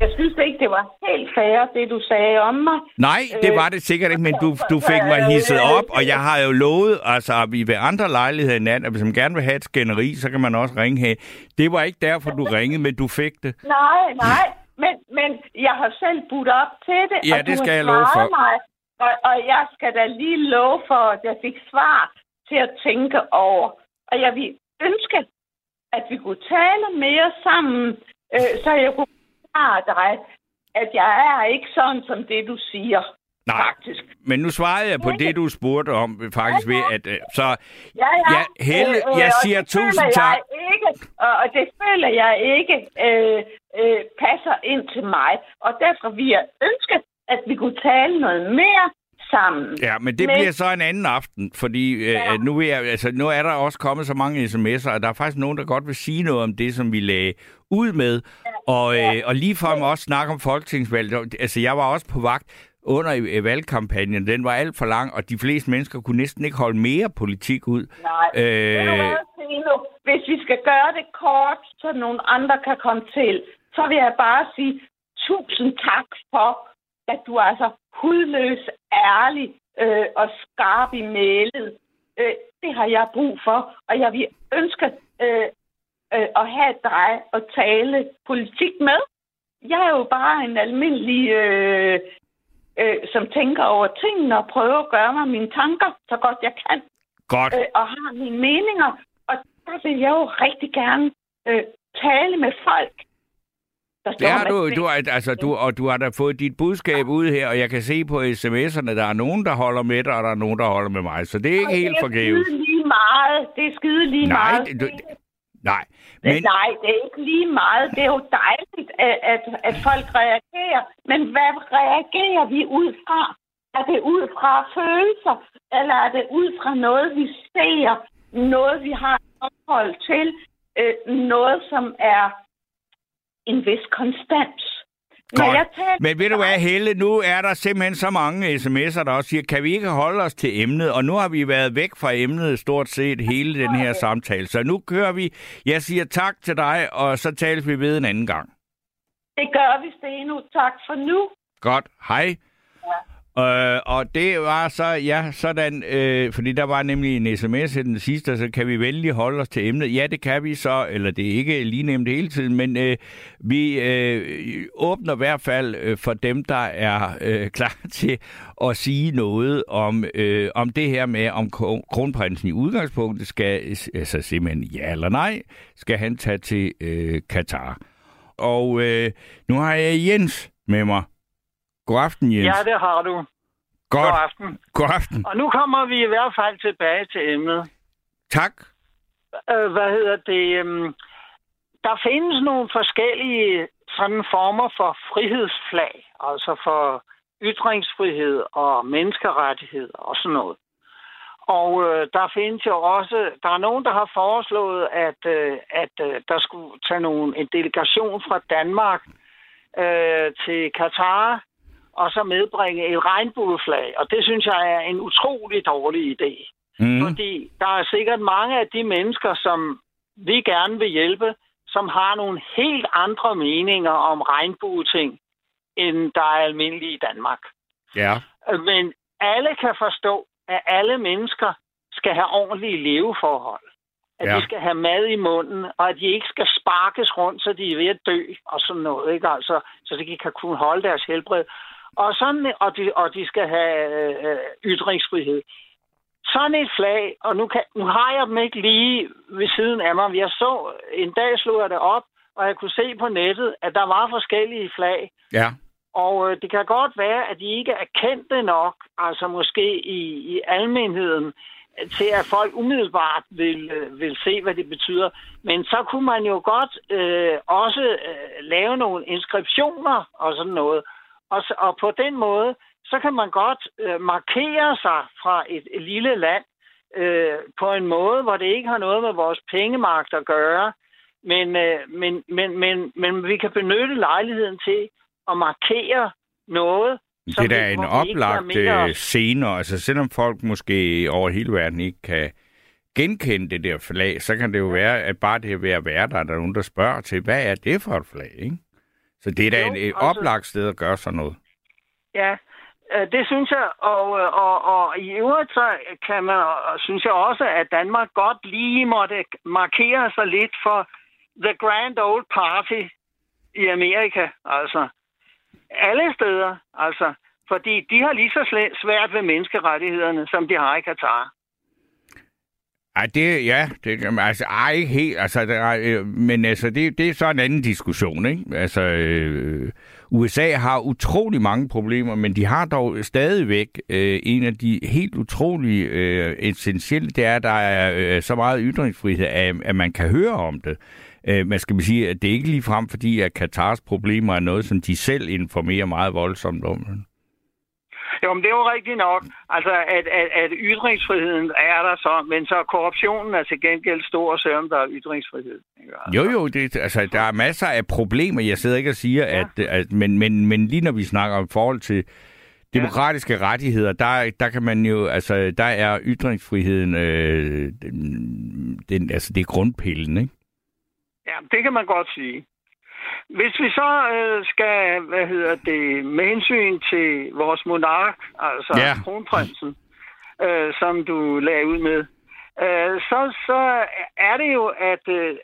Speaker 4: Jeg synes ikke, det var helt fair, det du sagde om mig.
Speaker 2: Nej, det var det sikkert ikke, men du, du fik mig hisset op, og jeg har jo lovet, altså vi ved andre lejligheder i nat, at hvis man gerne vil have et skænderi, så kan man også ringe her. Det var ikke derfor, du ringede, men du fik det.
Speaker 4: Nej, nej, men, men jeg har selv budt op til det,
Speaker 2: Ja,
Speaker 4: og
Speaker 2: det skal jeg love for.
Speaker 4: Mig, og, og jeg skal da lige love for, at jeg fik svar til at tænke over. Og jeg vil ønske, at vi kunne tale mere sammen, øh, så jeg kunne forklare dig, at jeg er ikke sådan som det, du siger.
Speaker 2: Nej,
Speaker 4: Faktisk.
Speaker 2: men nu svarede jeg på det, du spurgte om, faktisk ved, at... øh, Så
Speaker 4: Ja, ja.
Speaker 2: Ja, Helle, jeg
Speaker 4: og
Speaker 2: siger
Speaker 4: det
Speaker 2: tusind tak.
Speaker 4: Jeg ikke, og, og det føler jeg ikke øh, øh, passer ind til mig. Og derfor vil jeg ønske, at vi kunne tale noget mere sammen.
Speaker 2: Ja, men det
Speaker 4: Men-
Speaker 2: bliver så en anden aften, fordi øh,
Speaker 4: Ja.
Speaker 2: nu, jeg, altså, nu er der også kommet så mange sms'er, og der er faktisk nogen, der godt vil sige noget om det, som vi lagde ud med, og, øh, og lige for mig også snakke om folketingsvalget. Altså, jeg var også på vagt under valgkampagnen. Den var alt for lang, og de fleste mennesker kunne næsten ikke holde mere politik ud.
Speaker 4: Nej,
Speaker 2: Øh?
Speaker 4: Hvis vi skal gøre det kort, så nogle andre kan komme til, så vil jeg bare sige tusind tak for, at du er så hudløs, ærlig øh, og skarp i mailet. Øh, det har jeg brug for, og jeg vil ønske øh, øh, at have dig at tale politik med. Jeg er jo bare en almindelig, øh, øh, som tænker over tingene og prøver at gøre mig mine tanker så godt jeg kan
Speaker 2: Godt.
Speaker 4: øh, og har mine meninger. Og der vil jeg jo rigtig gerne øh, tale med folk.
Speaker 2: Ja,
Speaker 4: med
Speaker 2: du,
Speaker 4: det.
Speaker 2: du, altså, du, og du har da fået dit budskab ud her, og jeg kan se på sms'erne, der er nogen, der holder med dig, og der er nogen, der holder med mig. Så det er ikke
Speaker 4: Og
Speaker 2: helt
Speaker 4: det er
Speaker 2: forgæves.
Speaker 4: skide lige meget. Det er skide lige
Speaker 2: Nej,
Speaker 4: meget.
Speaker 2: det, du, nej.
Speaker 4: Men...
Speaker 2: Men,
Speaker 4: Nej, det er ikke lige meget. Det er jo dejligt, at, at, at folk reagerer. Men hvad reagerer vi ud fra? Er det ud fra følelser, eller er det ud fra noget, vi ser, noget, vi har forhold til, øh, noget, som er en vis konstans? Når jeg
Speaker 2: Godt.
Speaker 4: taler
Speaker 2: Men ved du hvad, Helle, nu er der simpelthen så mange sms'er, der også siger, kan vi ikke holde os til emnet? Og nu har vi været væk fra emnet stort set hele den her samtale. Så nu kører vi. Jeg siger tak til dig, og så tales vi ved en anden gang.
Speaker 4: Det gør vi, Steno. Tak for nu.
Speaker 2: Godt. Hej. Øh, og det var så, ja, sådan, øh, fordi der var nemlig en sms i den sidste, så kan vi vælge holde os til emnet. Ja, det kan vi så, eller det er ikke lige nemt hele tiden, men øh, vi øh, åbner i hvert fald øh, for dem, der er øh, klar til at sige noget om, øh, om det her med, om kronprinsen i udgangspunktet skal, altså simpelthen ja eller nej, skal han tage til øh, Katar. Og øh, nu har jeg Jens med mig. God aften, Jens.
Speaker 5: Ja, det har du.
Speaker 2: Godt.
Speaker 5: God aften.
Speaker 2: God aften.
Speaker 5: Og nu kommer vi i hvert fald tilbage til emnet.
Speaker 2: Tak.
Speaker 5: Øh, hvad hedder det? øhm, Der findes nogle forskellige sådan former for frihedsflag, altså for ytringsfrihed og menneskerettighed og sådan noget. Og øh, der findes jo også, der er nogen, der har foreslået, at, øh, at øh, der skulle tage nogle, en delegation fra Danmark øh, til Katar, og så medbringe et regnbueflag. Og det synes jeg er en utrolig dårlig idé.
Speaker 2: Mm.
Speaker 5: Fordi der er sikkert mange af de mennesker, som vi gerne vil hjælpe, som har nogle helt andre meninger om regnbueting, end der er almindelige i Danmark.
Speaker 2: Ja.
Speaker 5: Men alle kan forstå, at alle mennesker skal have ordentlige leveforhold. At Ja. de skal have mad i munden, og at de ikke skal sparkes rundt, så de er ved at dø og sådan noget. Ikke? Altså, så de kan kunne holde deres helbred. Og, sådan, og, de, og de skal have øh, ytringsfrihed. Sådan et flag, og nu, kan, nu har jeg dem ikke lige ved siden af mig. Jeg så, en dag slog jeg det op, og jeg kunne se på nettet, at der var forskellige flag.
Speaker 2: Ja.
Speaker 5: Og øh, det kan godt være, at de ikke er kendte nok, altså måske i, i almenheden, øh, til at folk umiddelbart vil, øh, vil se, hvad det betyder. Men så kunne man jo godt øh, også øh, lave nogle inskriptioner og sådan noget. Og, og på den måde, så kan man godt øh, markere sig fra et, et lille land øh, på en måde, hvor det ikke har noget med vores pengemagt at gøre. Men, øh, men, men, men, men vi kan benytte lejligheden til at markere noget,
Speaker 2: Det er da en oplagt øh, scene, altså selvom folk måske over hele verden ikke kan genkende det der flag, så kan det jo være, at bare det ved at være der, er der nogen, der spørger til, hvad er det for et flag, ikke? Så det er da
Speaker 5: Jo,
Speaker 2: et
Speaker 5: altså-
Speaker 2: oplagt sted at gøre sådan noget.
Speaker 5: Ja, øh, det synes jeg, og, øh, og, og i øvrigt så kan man, synes jeg også, at Danmark godt lige måtte markere sig lidt for The Grand Old Party i Amerika, altså alle steder, altså, fordi de har lige så svært ved menneskerettighederne, som de har i Katar.
Speaker 2: Ej, det, ja, det, altså, ej, ikke helt, altså, det, ej, øh, men altså, det, det er så en anden diskussion, ikke? Altså, øh, USA har utrolig mange problemer, men de har dog stadigvæk øh, en af de helt utrolige øh, essentielle, det er, at der er øh, så meget ytringsfrihed, at, at man kan høre om det. Øh, man skal sige, at det er ikke lige frem, fordi at Katars problemer er noget, som de selv informerer meget voldsomt om.
Speaker 5: Jo, men det er jo rigtigt nok. Altså, at, at, at ytringsfriheden er der så, men så korruptionen er til gengæld stor, selvom der er ytringsfrihed. Ikke? Altså.
Speaker 2: Jo, jo, det, altså, der er masser af problemer. Jeg sidder ikke og siger, ja. at, at men, men, men lige når vi snakker om forhold til demokratiske ja. rettigheder, der, der kan man jo, altså, der er ytringsfriheden, øh, den, den, altså, det er grundpillen, ikke?
Speaker 5: Ja, det kan man godt sige. Hvis vi så øh, skal, hvad hedder det, med hensyn til vores monark, altså
Speaker 2: Ja.
Speaker 5: kronprinsen, øh, som du lagde ud med, øh, så, så er det jo, at øh,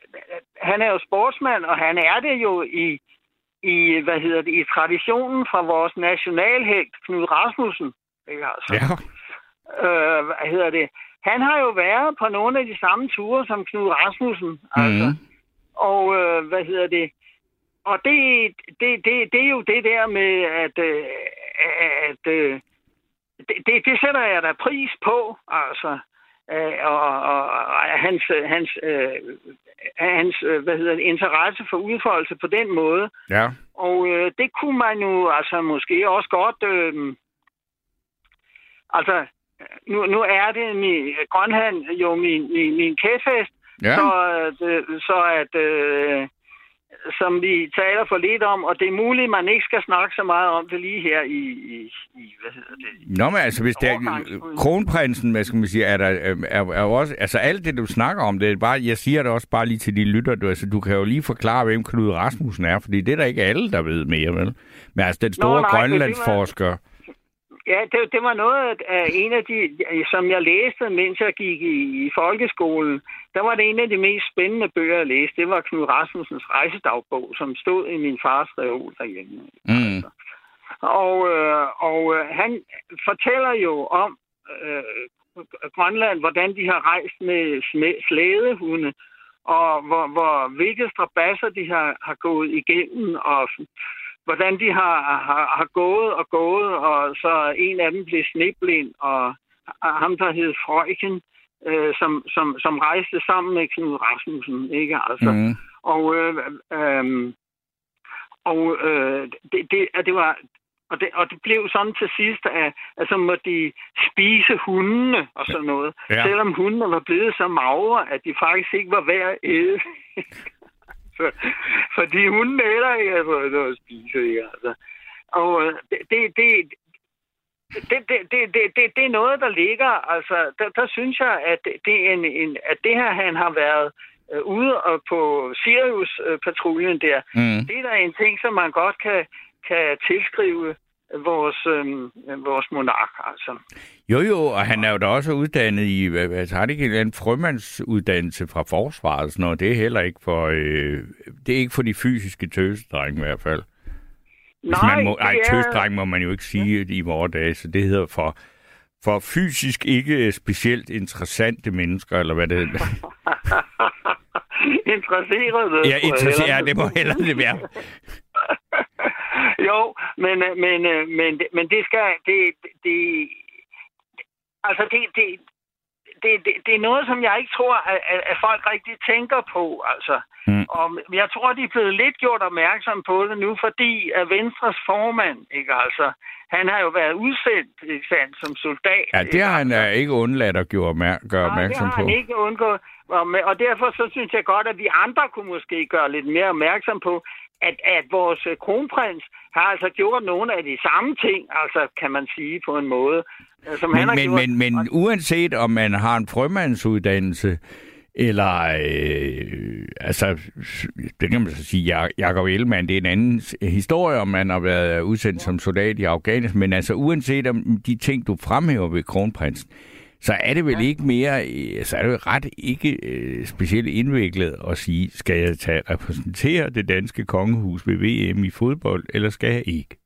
Speaker 5: han er jo sportsmand, og han er det jo i, i, hvad hedder det, i traditionen fra vores nationalhelt, Knud Rasmussen. Ikke altså?
Speaker 2: Ja.
Speaker 5: øh, hvad hedder det? Han har jo været på nogle af de samme ture som Knud Rasmussen. Mm. Altså.
Speaker 2: Mhm.
Speaker 5: Og øh, hvad hedder det? Og det, det, det, det er jo det der med, at, øh, at øh, det, det, det sætter jeg da pris på, altså. Øh, og, og, og hans, hans, øh, hans hvad hedder det, interesse for udfoldelse på den måde.
Speaker 2: Ja.
Speaker 5: Og øh, det kunne man jo altså måske også godt... Øh, altså, nu, nu er det min, Grønland jo min, min, min kæfest,
Speaker 2: Ja.
Speaker 5: så, øh, så at... Øh, som vi taler for lidt om, og det er muligt, at man ikke skal snakke så meget om det lige her i, i, i hvad hedder det?
Speaker 2: Nå, men altså, hvis det er, kronprinsen, hvad skal man sige, er der, øh, er, er også, altså alt det, du snakker om, det er bare, jeg siger det også bare lige til de lytter, du, altså, du kan jo lige forklare, hvem Knud Rasmussen er, fordi det er der ikke alle, der ved mere, vel? Men altså, den store
Speaker 5: nej, men det var-
Speaker 2: grønlandsforsker,
Speaker 5: Ja, det, det var noget af en af de, som jeg læste, mens jeg gik i, i folkeskolen. Der var det en af de mest spændende bøger, jeg læste. Det var Knud Rasmussens rejsedagbog, som stod i min fars reol derhjemme.
Speaker 2: mm,
Speaker 5: Og, øh, og øh, han fortæller jo om øh, Grønland, hvordan de har rejst med slædehunde, og hvor, hvor, hvilke strabasser de har, har gået igennem, og hvordan de har, har, har gået og gået, og så en af dem blev sneblind, og ham, der hed Frøken, øh, som, som, som rejste sammen med Knud Rasmussen, ikke? Altså,
Speaker 2: Mm.
Speaker 5: og øh, øh, og øh, det, det, det var og det, og det blev sådan til sidst, at, at så må de spise hundene og sådan noget.
Speaker 2: Ja.
Speaker 5: Selvom hundene var blevet så magre, at de faktisk ikke var værd at æde. Så, fordi hundene heller ikke havde fået noget at spise. Ikke? Altså. Og øh, det, det, det, det, det, det, det, det, det er noget, der ligger. Altså, der, der synes jeg, at det, er en, en, at det her, han har været øh, ude og på Sirius-patruljen der,
Speaker 2: Mm.
Speaker 5: det er da en ting, som man godt kan, kan tilskrive vores, øh, vores monark, altså.
Speaker 2: Jo, jo, og han er jo da også uddannet i, hvad, har det ikke en frømandsuddannelse fra forsvaret, sådan noget. det er heller ikke for, øh, det er ikke for de fysiske tøsedrenge i hvert fald. Hvis man må, ej,
Speaker 5: er-
Speaker 2: må man jo ikke sige i vore dage, så det hedder for, for fysisk ikke specielt interessante mennesker, eller hvad det hedder.
Speaker 5: Interesserede.
Speaker 2: Ja, interesseret, det må heller det være.
Speaker 5: Jo, men, øh, men, øh, men, men det skal... Det, det, altså, det, det, det, det, det er noget, som jeg ikke tror, at, at, folk rigtig tænker på, altså.
Speaker 2: Mm.
Speaker 5: Og jeg tror, de er blevet lidt gjort opmærksom på det nu, fordi at Venstres formand, ikke altså, han har jo været udsendt, ikke sandt, som soldat.
Speaker 2: Ja, det
Speaker 5: ikke,
Speaker 2: har han
Speaker 5: altså.
Speaker 2: ikke undladt at gøre, opmær- gøre opmærksom på.
Speaker 5: det har han ikke undgået. Og, og derfor så synes jeg godt, at vi andre kunne måske gøre lidt mere opmærksom på, at, at vores øh, kronprins har altså gjort nogle af de samme ting, altså kan man sige på en måde, øh, som han
Speaker 2: Men,
Speaker 5: har
Speaker 2: men,
Speaker 5: gjort.
Speaker 2: men, men uanset om man har en frømandsuddannelse, eller, øh, altså, det kan man så sige, Ja- Jakob Ellemann, det er en anden historie, om man har været udsendt som soldat i Afghanistan, men altså uanset om de ting, du fremhæver ved kronprinsen, så er det vel ikke mere, øh, så er det jo ret ikke øh, specielt indviklet at sige, skal jeg tage repræsentere det danske kongehus ved VM i fodbold, eller skal jeg ikke?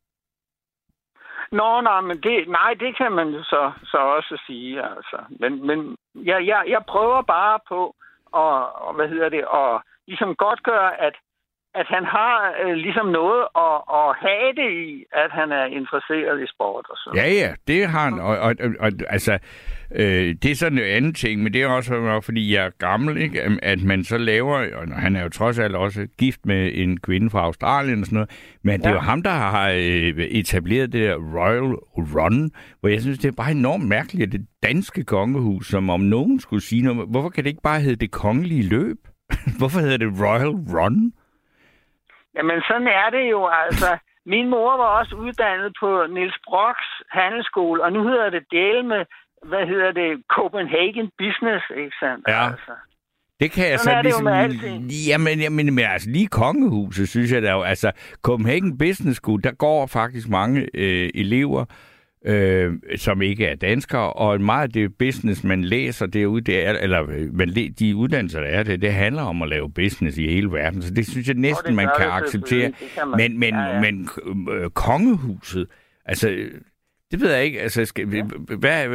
Speaker 5: Nå, nej, men det, nej, det kan man jo så, så også sige, altså. Men, men jeg, jeg, jeg prøver bare på at, og, hvad hedder det, at ligesom godt gøre, at, at han har øh, ligesom noget at, at have det i, at han er interesseret i sport og sådan
Speaker 2: Ja, ja, det har han. Og, og, og, og altså, øh, det er sådan en anden ting, men det er også fordi jeg er gammel, ikke? At- at man så laver, og han er jo trods alt også gift med en kvinde fra Australien og sådan noget, men det er
Speaker 5: Ja.
Speaker 2: jo ham, der har øh, etableret det der Royal Run, hvor jeg synes, det er bare enormt mærkeligt, at det danske kongehus, som om nogen skulle sige noget, hvorfor kan det ikke bare hedde det kongelige løb? hvorfor hedder det Royal Run?
Speaker 5: Jamen, sådan er det jo, altså. Min mor var også uddannet på Niels Brocks handelsskole, og nu hedder det del med, hvad hedder det, Copenhagen Business, ikke sandt?
Speaker 2: Ja.
Speaker 5: Altså.
Speaker 2: Det kan jeg
Speaker 5: Sådan
Speaker 2: så ligesom... Jamen, jamen, men altså lige kongehuset, synes jeg der jo... Altså, Copenhagen Business School, der går faktisk mange øh, elever, øh, som ikke er danskere, og meget af det business, man læser derude, det er, eller øh, man, læ- de uddannelser, der er det, det handler om at lave business i hele verden. Så det synes jeg næsten, man kan acceptere.
Speaker 5: kan man.
Speaker 2: Men, men,
Speaker 5: Ja, ja.
Speaker 2: men øh, kongehuset, altså... Det ved jeg ikke. Altså, skal, vi, hvad,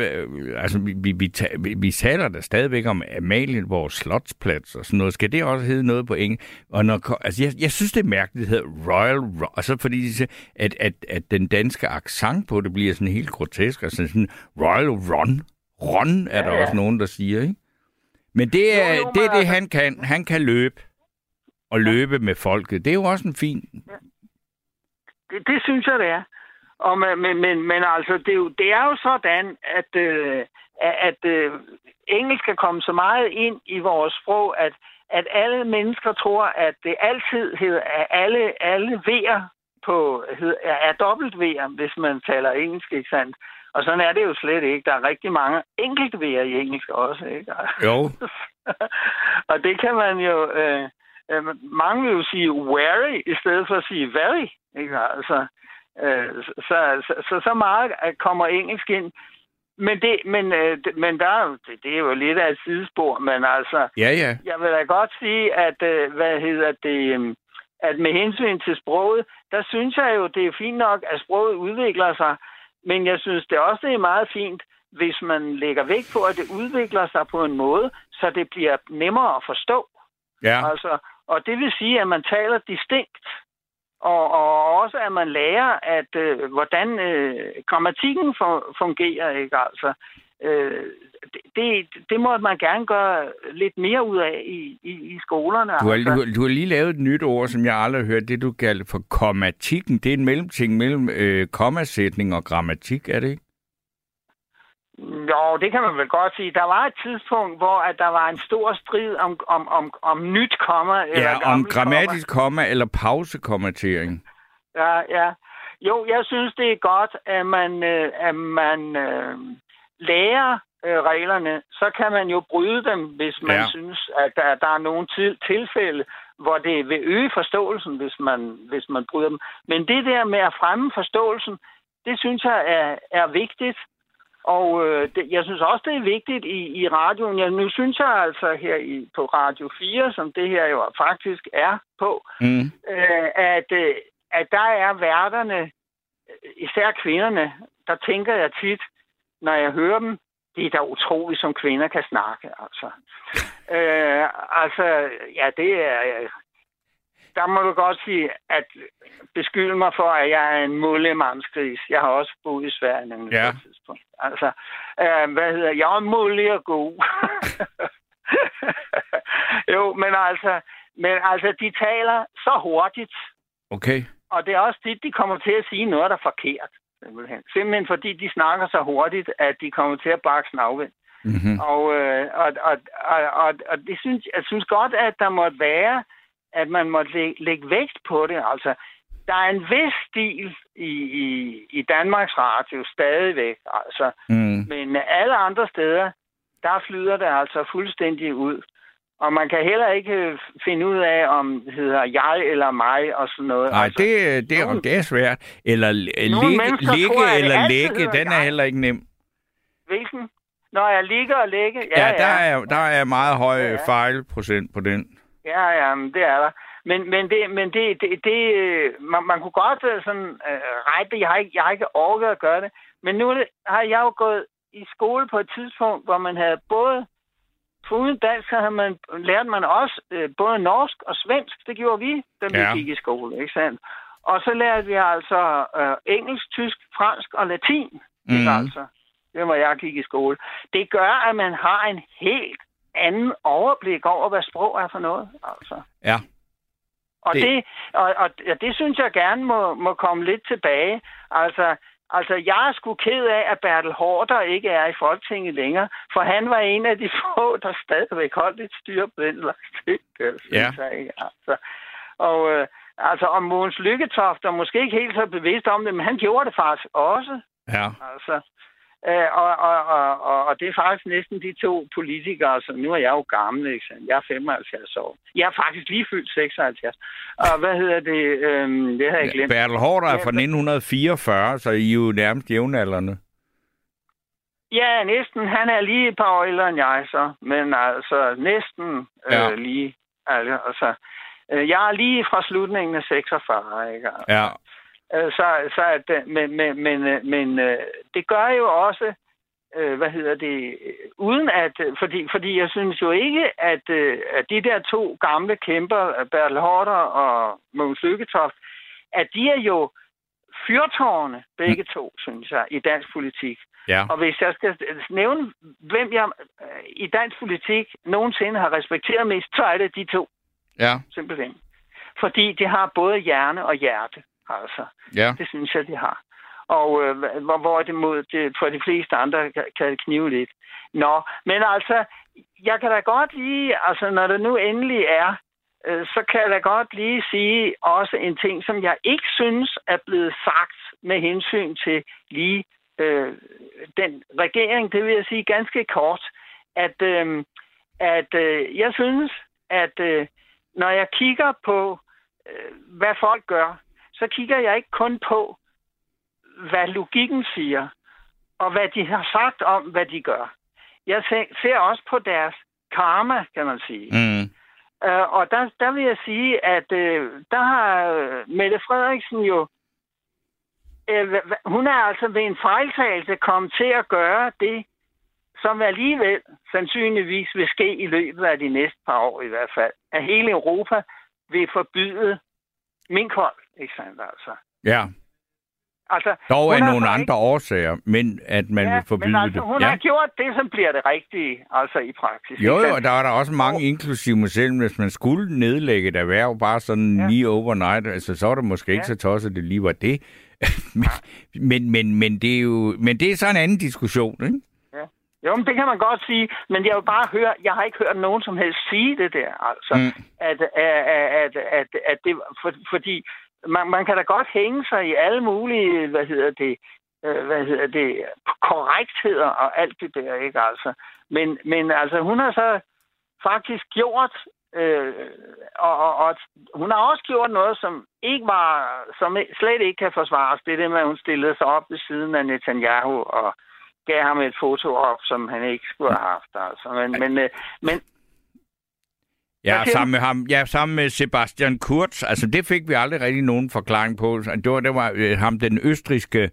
Speaker 2: altså vi, vi, vi, vi, taler der stadigvæk om Amalienborg Slotsplads og sådan noget. Skal det også hedde noget på engelsk? Og når, altså, jeg, jeg synes, det er mærkeligt, det hedder Royal Ru- Og så fordi de siger, at, at, at den danske accent på det bliver sådan helt grotesk. Altså sådan Royal Run. Run er der
Speaker 5: Ja, ja.
Speaker 2: også nogen, der siger, ikke? Men det er,
Speaker 5: Jo, jo,
Speaker 2: det, er det,
Speaker 5: altså-
Speaker 2: han kan. Han kan løbe. Og løbe med folket. Det er jo også en fin...
Speaker 5: Det, det synes jeg, det er. Og, men, men, men, altså, det er, jo, det er jo sådan, at, øh, at, øh, engelsk kan komme så meget ind i vores sprog, at, at alle mennesker tror, at det altid hedder, at alle, alle V'er på, hed, er, dobbelt V'er, hvis man taler engelsk, ikke sandt? Og sådan er det jo slet ikke. Der er rigtig mange enkelte V'er i engelsk også, ikke?
Speaker 2: Jo.
Speaker 5: og det kan man jo... Øh, øh, mange vil jo sige very, i stedet for at sige very. Ikke? Altså, øh, så, så, så, så meget øh, kommer engelsk ind. Men, det, men, øh, men der er det, det er jo lidt af et sidespor, men altså,
Speaker 2: Ja, ja.
Speaker 5: jeg vil da godt sige, at, øh, hvad hedder det, øhm, at med hensyn til sproget, der synes jeg jo, det er fint nok, at sproget udvikler sig, men jeg synes det også, det er meget fint, hvis man lægger vægt på, at det udvikler sig på en måde, så det bliver nemmere at forstå.
Speaker 2: Ja.
Speaker 5: Altså, og det vil sige, at man taler distinkt. Og, og også at man lærer, at øh, hvordan øh, grammatikken fu- fungerer, ikke altså. Øh, det, det må man gerne gøre lidt mere ud af i, i, i skolerne.
Speaker 2: Du har,
Speaker 5: altså.
Speaker 2: du, du har lige lavet et nyt ord, som jeg aldrig har hørt, det du kalder for kommatikken. Det er en mellemting mellem øh, kommasætning og grammatik, er det ikke?
Speaker 5: Jo, det kan man vel godt sige. Der var et tidspunkt, hvor at der var en stor strid om, om, om, om nyt komma. eller
Speaker 2: Ja, om
Speaker 5: gammelt
Speaker 2: grammatisk komma eller pausekommatering.
Speaker 5: komma. Ja, ja. Jo, jeg synes, det er godt, at man, øh, at man øh, lærer øh, reglerne. Så kan man jo bryde dem, hvis man
Speaker 2: Ja.
Speaker 5: synes, at der, der er nogle til, tilfælde, hvor det vil øge forståelsen, hvis man, hvis man bryder dem. Men det der med at fremme forståelsen, det synes jeg er, er vigtigt. Og øh, det, jeg synes også, det er vigtigt i, i radioen. Jeg, nu synes jeg altså her i, på Radio 4, som det her jo faktisk er på,
Speaker 2: Mm.
Speaker 5: øh, at, øh, at der er værterne, især kvinderne, der tænker jeg tit, når jeg hører dem, det er da utroligt, som kvinder kan snakke, altså. Øh, altså, ja, det er... Der må du godt sige, at beskylde mig for, at jeg er en mullemandskris. Jeg har også boet i Sverige nemlig
Speaker 2: Ja.
Speaker 5: på et tidspunkt. Altså, øh, hvad hedder Jeg er mullig og god. jo, men altså, men altså, de taler så hurtigt,
Speaker 2: Okay.
Speaker 5: og det er også tit, de kommer til at sige noget, der er forkert. Simpelthen. Simpelthen fordi de snakker så hurtigt, at de kommer til at bakke snavvind.
Speaker 2: Mm-hmm.
Speaker 5: Og, øh, og, og, og, og, og det synes, jeg synes godt, at der måtte være, at man måtte lægge, lægge vægt på det. Altså, der er en vis stil i, i, i Danmarks Radio stadigvæk, altså.
Speaker 2: Mm.
Speaker 5: Men alle andre steder, der flyder det altså fuldstændig ud. Og man kan heller ikke øh, finde ud af, om det hedder jeg eller mig og sådan noget.
Speaker 2: Nej,
Speaker 5: altså,
Speaker 2: det, det, er,
Speaker 5: nogle-
Speaker 2: det er svært. Eller ligge,
Speaker 5: mennesker
Speaker 2: ligge
Speaker 5: det
Speaker 2: eller lægge, den er
Speaker 5: jeg.
Speaker 2: heller ikke nem.
Speaker 5: Hvilken? Når jeg ligger og lægger?
Speaker 2: Ja, der, er, der er meget høj
Speaker 5: Ja, ja.
Speaker 2: fejlprocent på den.
Speaker 5: Ja, ja, men det er der. Men, men, det, men det, det, det øh, man, man kunne godt øh, sådan øh, rette. Jeg har, ikke, jeg har ikke orket at gøre det. Men nu har jeg jo gået i skole på et tidspunkt, hvor man havde både Foruden dansk, så havde man, lærte man også øh, både norsk og svensk. Det gjorde vi, da vi
Speaker 2: Ja.
Speaker 5: gik i skole, ikke sandt? Og så lærte vi altså øh, engelsk, tysk, fransk og latin. Mm. Ikke
Speaker 2: Mhm.
Speaker 5: altså? Det var jeg gik i skole. Det gør, at man har en helt anden overblik over, hvad sprog er for noget. Altså.
Speaker 2: Ja.
Speaker 5: Og
Speaker 2: Det-
Speaker 5: det, og, og, og det synes jeg gerne må, må komme lidt tilbage. Altså, altså, jeg er sgu ked af, at Bertel Hårder ikke er i Folketinget længere, for han var en af de få, der stadigvæk holdt et styr på den slags ting. Det synes
Speaker 2: Ja.
Speaker 5: jeg ikke. Altså. Og øh, altså, om Mogens Lykketoft er måske ikke helt så bevidst om det, men han gjorde det faktisk også.
Speaker 2: Ja.
Speaker 5: Altså, øh, og, og, og, og, det er faktisk næsten de to politikere, altså nu er jeg jo gammel, ikke sandt? Jeg er 75 år. Jeg er faktisk lige fyldt 76. Og hvad hedder det? Øhm, det har jeg glemt.
Speaker 2: Bertel Hårder er fra
Speaker 5: men-
Speaker 2: 1944, så I er jo nærmest jævnaldrende.
Speaker 5: Ja, næsten. Han er lige et par år ældre end jeg, så. Men altså, næsten
Speaker 2: Ja.
Speaker 5: øh, lige. Altså, altså, øh, jeg er lige fra slutningen af 46, ikke? Altså.
Speaker 2: Ja.
Speaker 5: Øh, så, så at, men, men, men, øh, men øh, det gør jo også, hvad hedder det, uden at, fordi, fordi jeg synes jo ikke, at, at de der to gamle kæmper, Bertel Hårder og Mogens Lykketoft, at de er jo fyrtårne, begge to, synes jeg, i dansk politik.
Speaker 2: Ja.
Speaker 5: Og hvis jeg skal nævne, hvem jeg i dansk politik nogensinde har respekteret mest, så er det de to,
Speaker 2: Ja.
Speaker 5: simpelthen. Fordi de har både hjerne og hjerte, altså.
Speaker 2: Ja.
Speaker 5: Det synes jeg, de har. Og øh, hvor, hvor det mod det, for de fleste andre kan, kan det knive lidt. Nå, men altså, jeg kan da godt lige, altså når det nu endelig er, øh, så kan jeg da godt lige sige også en ting, som jeg ikke synes er blevet sagt med hensyn til lige øh, den regering. Det vil jeg sige ganske kort, at, øh, at øh, jeg synes, at øh, når jeg kigger på, øh, hvad folk gør, så kigger jeg ikke kun på, hvad logikken siger, og hvad de har sagt om, hvad de gør. Jeg se- ser også på deres karma, kan man sige.
Speaker 2: Mm.
Speaker 5: Uh, og der, der vil jeg sige, at uh, der har uh, Mette Frederiksen jo, uh, hun er altså ved en fejltagelse kommet til at gøre det, som alligevel sandsynligvis vil ske i løbet af de næste par år i hvert fald. At hele Europa vil forbyde minkhold. Ikke sandt, altså.
Speaker 2: Ja.
Speaker 5: Altså,
Speaker 2: Dog
Speaker 5: har
Speaker 2: nogle andre årsager, men at man
Speaker 5: ja,
Speaker 2: vil forbyde
Speaker 5: men altså,
Speaker 2: det.
Speaker 5: hun
Speaker 2: ja.
Speaker 5: har gjort det, som bliver det rigtige, altså i praksis.
Speaker 2: Jo,
Speaker 5: ikke
Speaker 2: jo,
Speaker 5: sandt?
Speaker 2: der er der også mange, inklusive mig selv, hvis man skulle nedlægge et erhverv bare sådan
Speaker 5: Ja.
Speaker 2: lige overnight, altså så er det måske ikke
Speaker 5: Ja.
Speaker 2: så tosset, det lige var det. men, men, men, men, det er jo, men det er så en anden diskussion, ikke?
Speaker 5: Jo, men det kan man godt sige, men jeg vil bare høre, jeg har ikke hørt nogen som helst sige det der, altså,
Speaker 2: Mm.
Speaker 5: at, at, at, at, at det, for, fordi man, man kan da godt hænge sig i alle mulige, hvad hedder det, øh, hvad hedder det, korrektheder og alt det der, ikke altså. Men, men altså, hun har så faktisk gjort, øh, og, og, og hun har også gjort noget, som ikke var, som slet ikke kan forsvares. Det er det med, at hun stillede sig op ved siden af Netanyahu og gav ham et foto op, som han ikke skulle have haft. Altså. Men, men, øh, men siger
Speaker 2: sammen med ham, er sammen med Sebastian Kurz. Altså, det fik vi aldrig rigtig nogen forklaring på. Det var, det var øh, ham, den østriske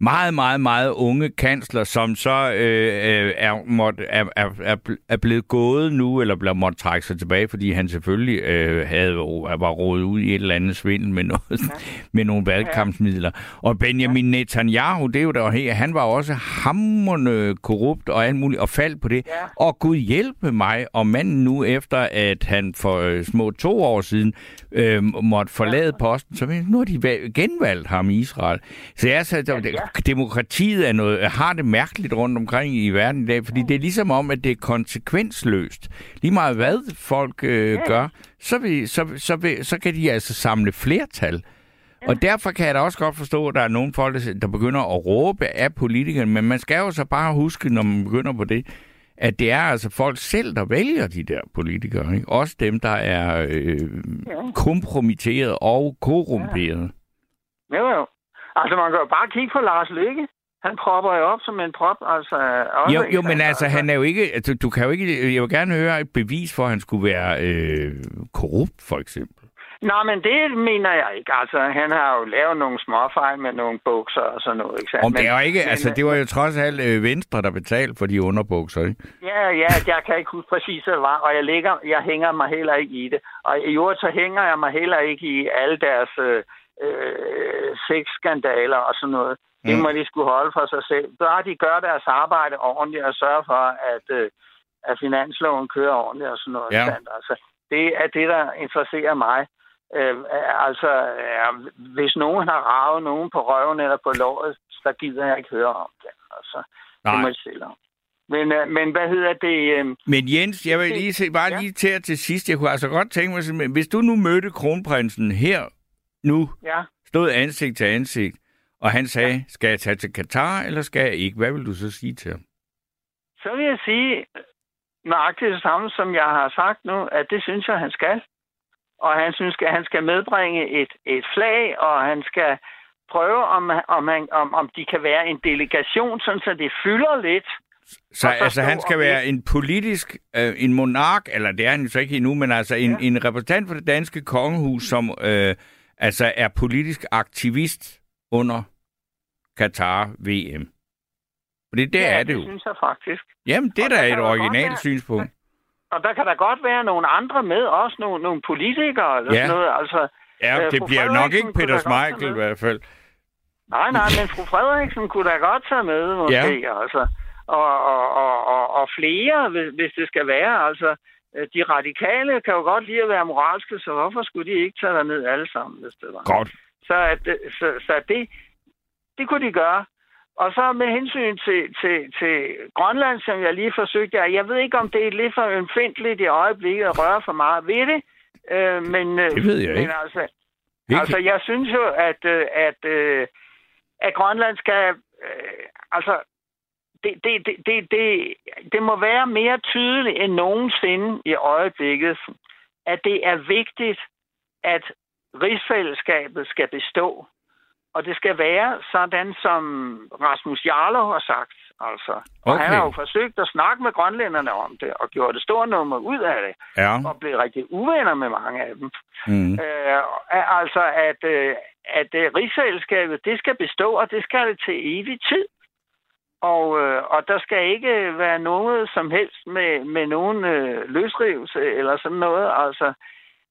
Speaker 2: meget, meget, meget unge kansler, som så øh, øh, er, måtte, er, er, er, blevet gået nu, eller bliver måtte trække sig tilbage, fordi han selvfølgelig øh, havde, var rådet ud i et eller andet svindel med, noget, ja. med nogle valgkampsmidler. Og Benjamin ja. Netanyahu, det er jo der han var også hammerende korrupt og alt muligt, og faldt på det.
Speaker 5: Ja.
Speaker 2: Og Gud hjælpe mig, og manden nu efter, at han for øh, små to år siden øh, måtte forlade ja. posten, så nu har de valg- genvalgt ham i Israel. Så jeg sagde,
Speaker 5: Ja, ja.
Speaker 2: Demokratiet er noget, har det mærkeligt rundt omkring i verden i dag, fordi det er ligesom om, at det er konsekvensløst. Lige meget hvad folk øh,
Speaker 5: Ja.
Speaker 2: gør, så, vil, så, så, vil, så kan de altså samle flertal. Og derfor kan jeg da også godt forstå, at der er nogle folk, der- der begynder at råbe af politikerne, men man skal jo så bare huske, når man begynder på det, at det er altså folk selv, der vælger de der politikere. Ikke? Også dem, der er øh,
Speaker 5: Ja.
Speaker 2: kompromitteret og korrumperet.
Speaker 5: Jo, jo. Altså, man kan jo bare kigge på Lars Lykke. Han propper jo op som en prop, altså... Også,
Speaker 2: Jo, jo, men
Speaker 5: sandt?
Speaker 2: altså, han er jo ikke... Altså, du kan jo ikke... Jeg vil gerne høre et bevis for, at han skulle være øh, korrupt, for eksempel.
Speaker 5: Nå, men det mener jeg ikke. Altså, han har jo lavet nogle småfejl med nogle bukser og sådan noget, ikke?
Speaker 2: Om det er jo ikke...
Speaker 5: men-
Speaker 2: altså, det var jo trods alt øh, Venstre, der betalte for de underbukser, ikke?
Speaker 5: Ja, ja, jeg kan ikke huske præcis, hvad det var, og jeg, ligger, jeg hænger mig heller ikke i det. Og i øvrigt, så hænger jeg mig heller ikke i alle deres øh, øh, sexskandaler og sådan noget. Det
Speaker 2: Mm.
Speaker 5: må de skulle holde for sig selv. Bare de gør deres arbejde ordentligt og sørger for, at, øh, at finansloven kører ordentligt og sådan noget.
Speaker 2: Ja.
Speaker 5: Sandt? Altså, det er det, der interesserer mig. Øh, altså, ja, hvis nogen har ravet nogen på røven eller på låret, så gider jeg ikke høre om det. Altså, det må
Speaker 2: Nej.
Speaker 5: de selv om. Men, øh, men hvad hedder det? Øh,
Speaker 2: Men Jens, jeg vil lige se, bare
Speaker 5: Ja.
Speaker 2: lige til, til sidst, jeg kunne altså godt tænke mig, hvis du nu mødte kronprinsen her, nu,
Speaker 5: ja.
Speaker 2: stod ansigt til ansigt, og han sagde, skal jeg tage til Katar, eller skal jeg ikke? Hvad vil du så sige til ham?
Speaker 5: Så vil jeg sige nøjagtigt det samme, som jeg har sagt nu, at det synes jeg, han skal. Og han synes, at han skal medbringe et, et flag, og han skal prøve, om, om, han, om, om de kan være en delegation, sådan så det fylder lidt.
Speaker 2: Så altså, han skal være en politisk, øh, en monark, eller det er han jo så ikke endnu, men altså en,
Speaker 5: Ja.
Speaker 2: en repræsentant for det danske kongehus, som øh, altså er politisk aktivist under Qatar VM. Fordi det
Speaker 5: ja,
Speaker 2: er det jo.
Speaker 5: det synes jeg faktisk.
Speaker 2: Jamen, det er
Speaker 5: Og
Speaker 2: da
Speaker 5: der
Speaker 2: et
Speaker 5: der
Speaker 2: originalt synspunkt.
Speaker 5: Og der kan der godt være nogle andre med, også nogle, nogle politikere eller
Speaker 2: Ja.
Speaker 5: sådan noget. Altså,
Speaker 2: Ja,
Speaker 5: Øh,
Speaker 2: det bliver nok ikke Peter Smeichel i hvert fald.
Speaker 5: nej, nej, men fru Frederiksen kunne da godt tage med, måske. Ja. Altså. Og, og, og, og, og flere, hvis, hvis det skal være. Altså, de radikale kan jo godt lide at være moralske, så hvorfor skulle de ikke tage derned alle sammen, hvis det var?
Speaker 2: Godt.
Speaker 5: Så, at, det- så, så det, det kunne de gøre. Og så med hensyn til, til, til Grønland, som jeg lige forsøgte, jeg, jeg ved ikke, om det er lidt for ømfindtligt i øjeblikket at røre for meget ved det. Øh, men, øh,
Speaker 2: Det ved jeg
Speaker 5: men
Speaker 2: ikke.
Speaker 5: altså,
Speaker 2: Ikke?
Speaker 5: altså, jeg synes jo, at, øh, at, øh, at Grønland skal... Øh, altså, det, det, det, det, det, det må være mere tydeligt end nogensinde i øjeblikket, at det er vigtigt, at rigsfællesskabet skal bestå. Og det skal være sådan, som Rasmus Jarlov har sagt. Altså. Og
Speaker 2: Okay.
Speaker 5: han har jo forsøgt at snakke med grønlænderne om det, og gjort det store nummer ud af det,
Speaker 2: Ja.
Speaker 5: og blevet rigtig uvenner med mange af dem.
Speaker 2: Mm.
Speaker 5: Øh, altså, at, øh, at øh, rigsfællesskabet, det skal bestå, og det skal det til evig tid. Og, øh, og der skal ikke være noget som helst med, med nogen øh, løsrivelse eller sådan noget. Altså,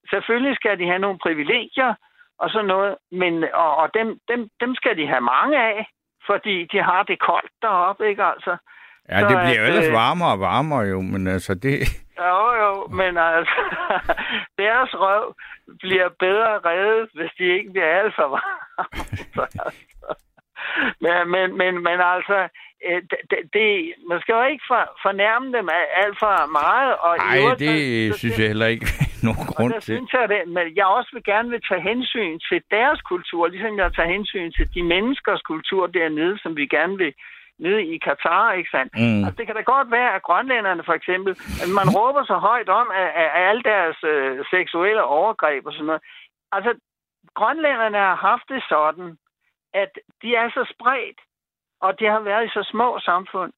Speaker 5: selvfølgelig skal de have nogle privilegier, og sådan noget. Men, og, og dem, dem, dem skal de have mange af, fordi de har det koldt deroppe, ikke altså?
Speaker 2: Ja, det bliver jo ellers varmere og varmere jo, men altså det...
Speaker 5: Jo, jo, men altså, deres røv bliver bedre reddet, hvis de ikke bliver alt for varme. men, men, men, men altså, det, det, man skal jo ikke for, fornærme dem alt for meget.
Speaker 2: Nej, det så, synes jeg heller ikke nogen grund til.
Speaker 5: Synes jeg, det, men jeg også vil gerne vil tage hensyn til deres kultur, ligesom jeg tager hensyn til de menneskers kultur dernede, som vi gerne vil nede i Katar, ikke sandt? Mm. Altså, det kan da godt være, at grønlænderne for eksempel, at man råber så højt om, at, at alle deres øh, seksuelle overgreb og sådan noget. Altså, grønlænderne har haft det sådan, at de er så spredt, og de har været i så små samfund,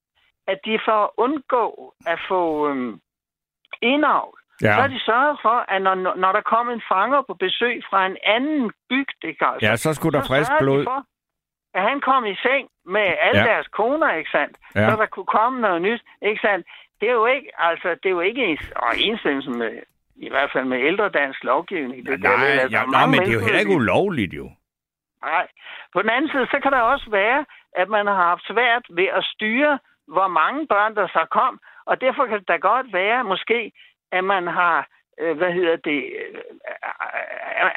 Speaker 5: at de for at undgå at få øhm, indavl, ja. så har de sørget for, at når, når der kom en fanger på besøg fra en anden bygd, ikke altså,
Speaker 2: ja, så skulle der frisk blod. For,
Speaker 5: at han kom i seng med alle ja. deres koner, ikke sandt? Ja. Så der kunne komme noget nyt, ikke sandt? Det er jo ikke, altså, det er jo ikke en enstemmelse med, i hvert fald med ældre dansk lovgivning.
Speaker 2: Det, nej, der, ja, nej, men det er jo heller ikke ulovligt, jo.
Speaker 5: Nej. På den anden side, så kan der også være, at man har haft svært ved at styre, hvor mange børn der så kom, og derfor kan det da godt være, måske, at man har øh, hvad hedder det, øh,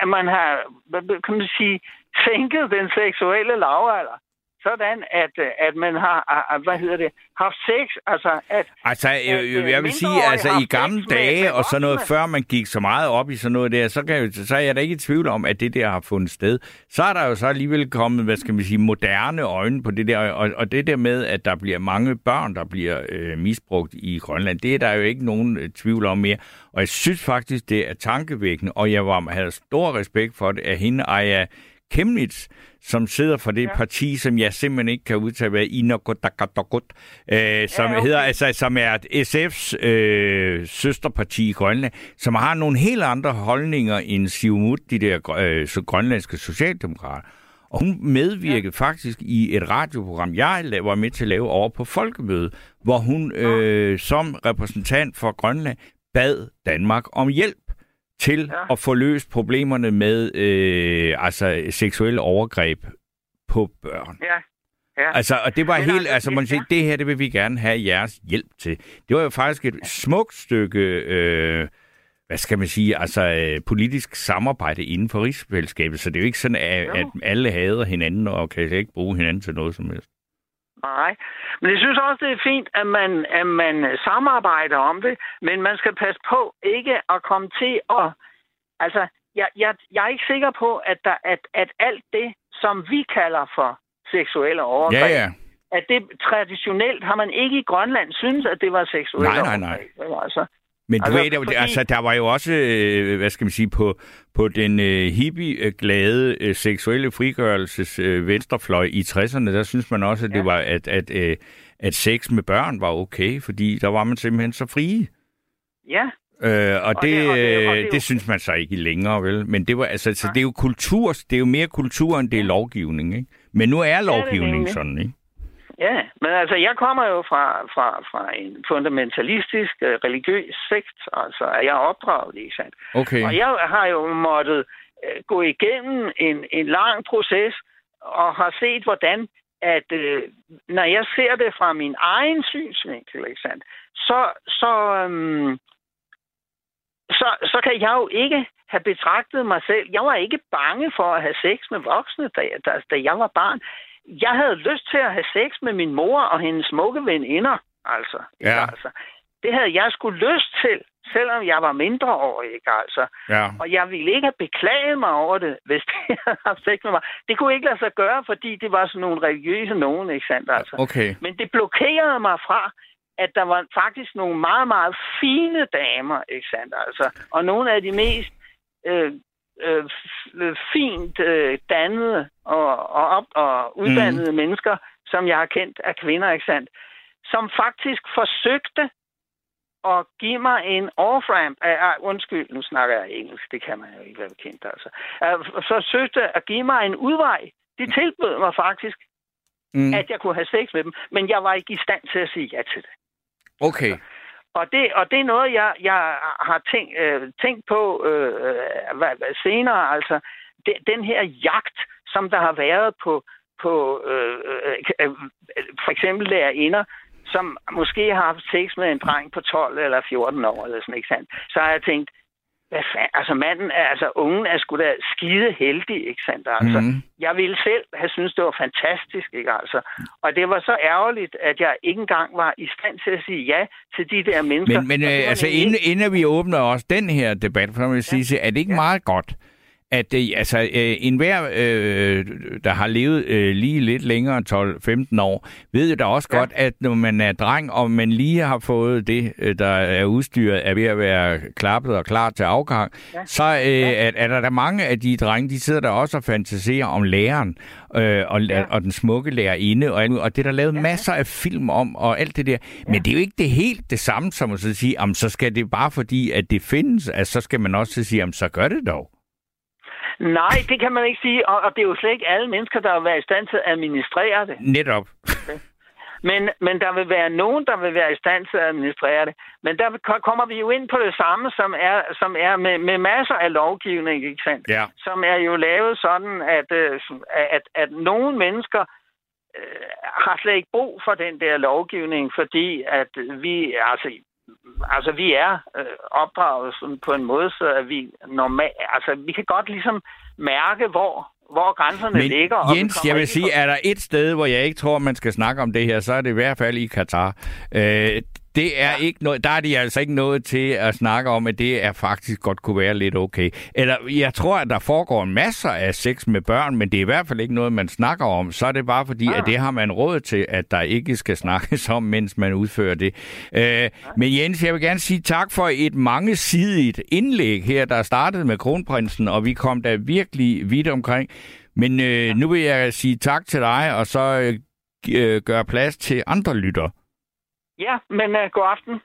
Speaker 5: at man har, hvad kan man sige, sænket den seksuelle lavalder sådan, at, øh, at man har, hvad hedder det, haft sex, altså at...
Speaker 2: Altså, jeg, jeg vil sige, altså i gamle dage med, og sådan noget, før man gik så meget op i sådan noget der, så, kan jeg, så er jeg da ikke i tvivl om, at det der har fundet sted. Så er der jo så alligevel kommet, hvad skal man sige, moderne øjne på det der, og, og det der med, at der bliver mange børn, der bliver øh, misbrugt i Grønland, det er der jo ikke nogen øh, tvivl om mere. Og jeg synes faktisk, det er tankevækkende, og jeg var, havde stor respekt for det, at hende, Aya Kemnitz, som sidder for det ja. parti, som jeg simpelthen ikke kan udtale, hvad Inagodakadokut, øh, som ja, okay. hedder, altså, som er SF's øh, søsterparti i Grønland, som har nogle helt andre holdninger end Siumut, de der øh, så grønlandske socialdemokrater. Og hun medvirkede ja. faktisk i et radioprogram, jeg var med til at lave over på Folkemøde, hvor hun øh, som repræsentant for Grønland bad Danmark om hjælp til ja. at få løst problemerne med øh, altså seksuelle overgreb på børn.
Speaker 5: Ja. Ja.
Speaker 2: Altså, og det var Men helt, altså, man siger, ja. det her, det vil vi gerne have jeres hjælp til. Det var jo faktisk et smukt stykke, øh, hvad skal man sige, altså øh, politisk samarbejde inden for rigsfællesskabet, så det er jo ikke sådan, at, at alle hader hinanden og kan ikke bruge hinanden til noget som helst.
Speaker 5: Nej, men jeg synes også, det er fint, at man, at man samarbejder om det, men man skal passe på ikke at komme til at... Altså, jeg, jeg, jeg er ikke sikker på, at, der, at, at alt det, som vi kalder for seksuelle overgreb,
Speaker 2: ja, ja.
Speaker 5: at det traditionelt har man ikke i Grønland synes, at det var seksuelle
Speaker 2: nej, nej, nej. overgreb. Altså, men du altså, ved, fordi... altså, der var jo også, øh, hvad skal man sige, på, på den uh, hippie-glade uh, seksuelle frigørelses uh, venstrefløj i 60'erne, der synes man også, at det var, at, at, uh, at sex med børn var okay, fordi der var man simpelthen så frie.
Speaker 5: Ja.
Speaker 2: Øh, og, og, det, det, og, det, og det, det synes man så ikke længere, vel? Men det var altså, så det er jo kultur, det er jo mere kultur, end det er lovgivning, ikke? Men nu er lovgivning ja, sådan, ikke?
Speaker 5: Ja, men altså, jeg kommer jo fra, fra, fra en fundamentalistisk uh, religiøs sekt, altså er jeg opdraget, ikke sandt?
Speaker 2: Okay.
Speaker 5: Og jeg har jo måttet uh, gå igennem en, en lang proces, og har set, hvordan at uh, når jeg ser det fra min egen synsvinkel, ikke sandt, så, så, um, så, så kan jeg jo ikke have betragtet mig selv. Jeg var ikke bange for at have sex med voksne, da, da, da jeg var barn jeg havde lyst til at have sex med min mor og hendes smukke veninder. Altså,
Speaker 2: ja.
Speaker 5: altså. Det havde jeg skulle lyst til, selvom jeg var mindreårig, ikke altså.
Speaker 2: Ja.
Speaker 5: Og jeg ville ikke have beklaget mig over det, hvis det havde haft sex med mig. Det kunne ikke lade sig gøre, fordi det var sådan nogle religiøse nogen, ikke sandt altså.
Speaker 2: Okay.
Speaker 5: Men det blokerede mig fra, at der var faktisk nogle meget, meget fine damer, ikke sandt altså. Og nogle af de mest øh, øh, fint øh, dannede og, og, op, og uddannede mm. mennesker, som jeg har kendt af kvinder, ikke sandt? Som faktisk forsøgte at give mig en off-ramp. Uh, undskyld, nu snakker jeg engelsk, det kan man jo ikke være bekendt, altså. Uh, forsøgte at give mig en udvej. De tilbød mig faktisk, mm. at jeg kunne have sex med dem, men jeg var ikke i stand til at sige ja til det.
Speaker 2: Okay.
Speaker 5: Og det, og det er noget, jeg, jeg har tænkt, øh, tænkt på øh, hvad, hvad, senere. Altså, de, den her jagt, som der har været på, på øh, øh, for eksempel lærerinder, som måske har haft sex med en dreng på 12 eller 14 år, eller sådan, ikke sandt? Så har jeg tænkt, hvad fanden, altså manden, er, altså ungen er sgu da skide heldig, ikke sandt? Altså, mm. jeg ville selv have synes det var fantastisk, ikke altså? Og det var så ærgerligt, at jeg ikke engang var i stand til at sige ja til de der mennesker.
Speaker 2: Men, men øh, altså, inden, inden vi åbner også den her debat, for vil ja. sige, er det ikke ja. meget godt, at øh, altså, øh, enhver, øh, der har levet øh, lige lidt længere, 12-15 år, ved jo da også ja. godt, at når man er dreng, og man lige har fået det, øh, der er udstyret, er ved at være klappet og klar til afgang, ja. så øh, ja. er, er der da mange af de drenge, de sidder der også og fantaserer om læreren, øh, og, ja. og den smukke lærerinde, og, og det er der lavet ja. masser af film om, og alt det der. Men ja. det er jo ikke det helt det samme, som at sige, om så skal det bare fordi, at det findes, at så skal man også sige, om så gør det dog.
Speaker 5: Nej, det kan man ikke sige, og, og det er jo slet ikke alle mennesker, der vil være i stand til at administrere det.
Speaker 2: Netop.
Speaker 5: Men, men der vil være nogen, der vil være i stand til at administrere det. Men der kommer vi jo ind på det samme, som er, som er med, med masser af lovgivning, ikke sandt?
Speaker 2: Ja.
Speaker 5: Som er jo lavet sådan, at, øh, at, at nogle mennesker øh, har slet ikke brug for den der lovgivning, fordi at vi, altså altså, vi er øh, opdraget sådan på en måde, så at vi normalt, altså, vi kan godt ligesom mærke, hvor, hvor grænserne
Speaker 2: Men
Speaker 5: ligger.
Speaker 2: Og Jens, jeg vil sige, er der et sted, hvor jeg ikke tror, man skal snakke om det her, så er det i hvert fald i Katar. Øh, det er ja. ikke noget, der er de altså ikke noget til at snakke om, at det er faktisk godt kunne være lidt okay. Eller jeg tror, at der foregår masser af sex med børn, men det er i hvert fald ikke noget, man snakker om. Så er det bare fordi, ja. at det har man råd til, at der ikke skal snakkes om, mens man udfører det. Øh, ja. Men Jens, jeg vil gerne sige tak for et mangesidigt indlæg her, der startede med kronprinsen, og vi kom der virkelig vidt omkring. Men øh, nu vil jeg sige tak til dig, og så øh, gøre plads til andre lytter.
Speaker 5: Ja, men uh, god aften.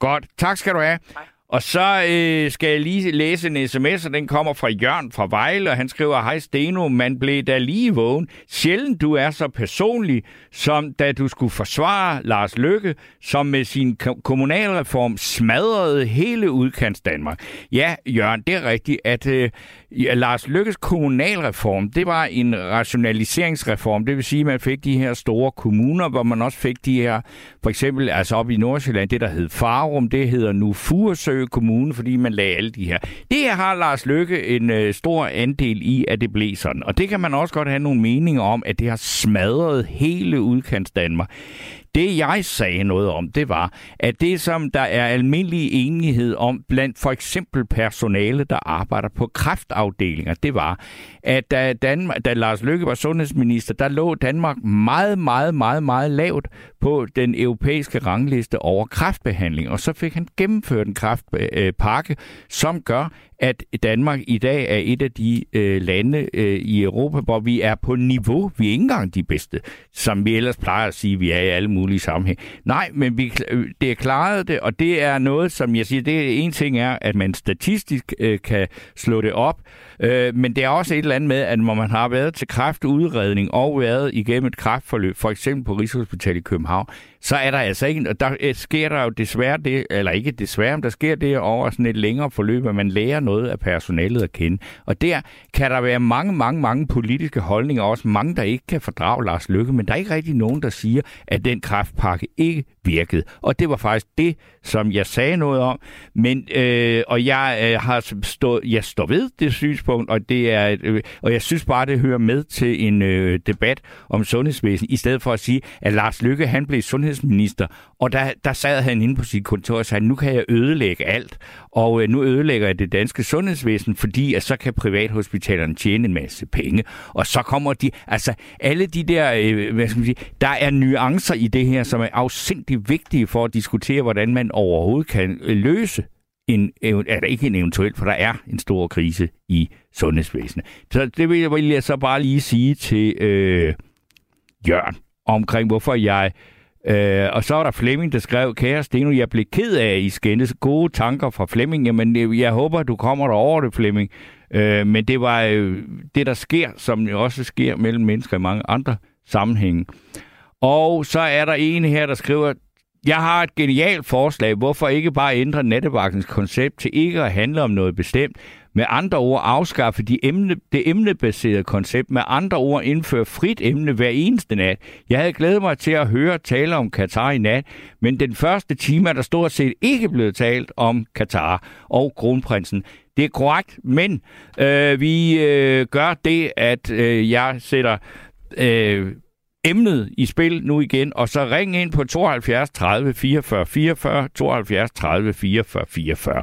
Speaker 2: Godt. Tak skal du have. Hej. Og så øh, skal jeg lige læse en sms, og den kommer fra Jørgen fra Vejle, og han skriver, Hej Steno, man blev da lige vågen. Sjældent du er så personlig, som da du skulle forsvare Lars Løkke, som med sin kommunalreform smadrede hele udkants Danmark. Ja, Jørgen, det er rigtigt, at øh, Ja, Lars Lykkes kommunalreform, det var en rationaliseringsreform. Det vil sige, at man fik de her store kommuner, hvor man også fik de her, for eksempel altså op i Nordsjælland, det der hed Farum, det hedder nu Furesø Kommune, fordi man lagde alle de her. Det har Lars Lykke en øh, stor andel i, at det blev sådan. Og det kan man også godt have nogle meninger om, at det har smadret hele udkants Danmark. Det jeg sagde noget om, det var, at det som der er almindelig enighed om blandt for eksempel personale, der arbejder på kraftafdelinger, det var, at da, Danmark, da Lars Løkke var sundhedsminister, der lå Danmark meget, meget, meget, meget lavt på den europæiske rangliste over kraftbehandling, Og så fik han gennemført en kraftpakke, som gør, at Danmark i dag er et af de øh, lande øh, i Europa, hvor vi er på niveau. Vi er ikke engang de bedste, som vi ellers plejer at sige, vi er i alle mulige sammenhæng. Nej, men vi, øh, det er klaret det, og det er noget, som jeg siger, det er en ting er, at man statistisk øh, kan slå det op, øh, men det er også et eller andet med, at når man har været til kræftudredning og været igennem et kræftforløb, for eksempel på Rigshospitalet i København, så er der altså ikke, der øh, sker der jo desværre det, eller ikke desværre, men der sker det over sådan et længere forløb, at man lærer noget af personalet at kende. Og der kan der være mange, mange, mange politiske holdninger, også mange, der ikke kan fordrage Lars Lykke, men der er ikke rigtig nogen, der siger, at den kraftpakke ikke virkede. Og det var faktisk det, som jeg sagde noget om. Men, øh, og jeg øh, har stået, jeg står ved det synspunkt, og, det er, øh, og jeg synes bare, det hører med til en øh, debat om sundhedsvæsen, i stedet for at sige, at Lars Lykke, han blev sundhedsminister, og der, der sad han inde på sit kontor og sagde, nu kan jeg ødelægge alt, og øh, nu ødelægger jeg det danske sundhedsvæsen, fordi at så kan privathospitalerne tjene en masse penge, og så kommer de, altså alle de der, øh, hvad skal man sige, der er nuancer i det her, som er afsindig vigtige for at diskutere, hvordan man overhovedet kan øh, løse en, er der ikke en eventuel, for der er en stor krise i sundhedsvæsenet. Så det vil jeg, vil jeg så bare lige sige til øh, Jørgen omkring, hvorfor jeg... Øh, og så var der Flemming, der skrev, kære Steno, jeg blev ked af, at I skændes gode tanker fra Flemming. Jamen, øh, jeg håber, du kommer der over det, Flemming. Øh, men det var øh, det, der sker, som jo også sker mellem mennesker i mange andre sammenhænge. Og så er der en her, der skriver, jeg har et genialt forslag. Hvorfor ikke bare ændre nattevagtens koncept til ikke at handle om noget bestemt, med andre ord afskaffe de emne, det emnebaserede koncept. Med andre ord indføre frit emne hver eneste nat. Jeg havde glædet mig til at høre tale om Katar i nat, men den første time er der stort set ikke blevet talt om Katar og kronprinsen. Det er korrekt, men øh, vi øh, gør det, at øh, jeg sætter øh, emnet i spil nu igen, og så ring ind på 72 30 44 44, 72 30 44 44.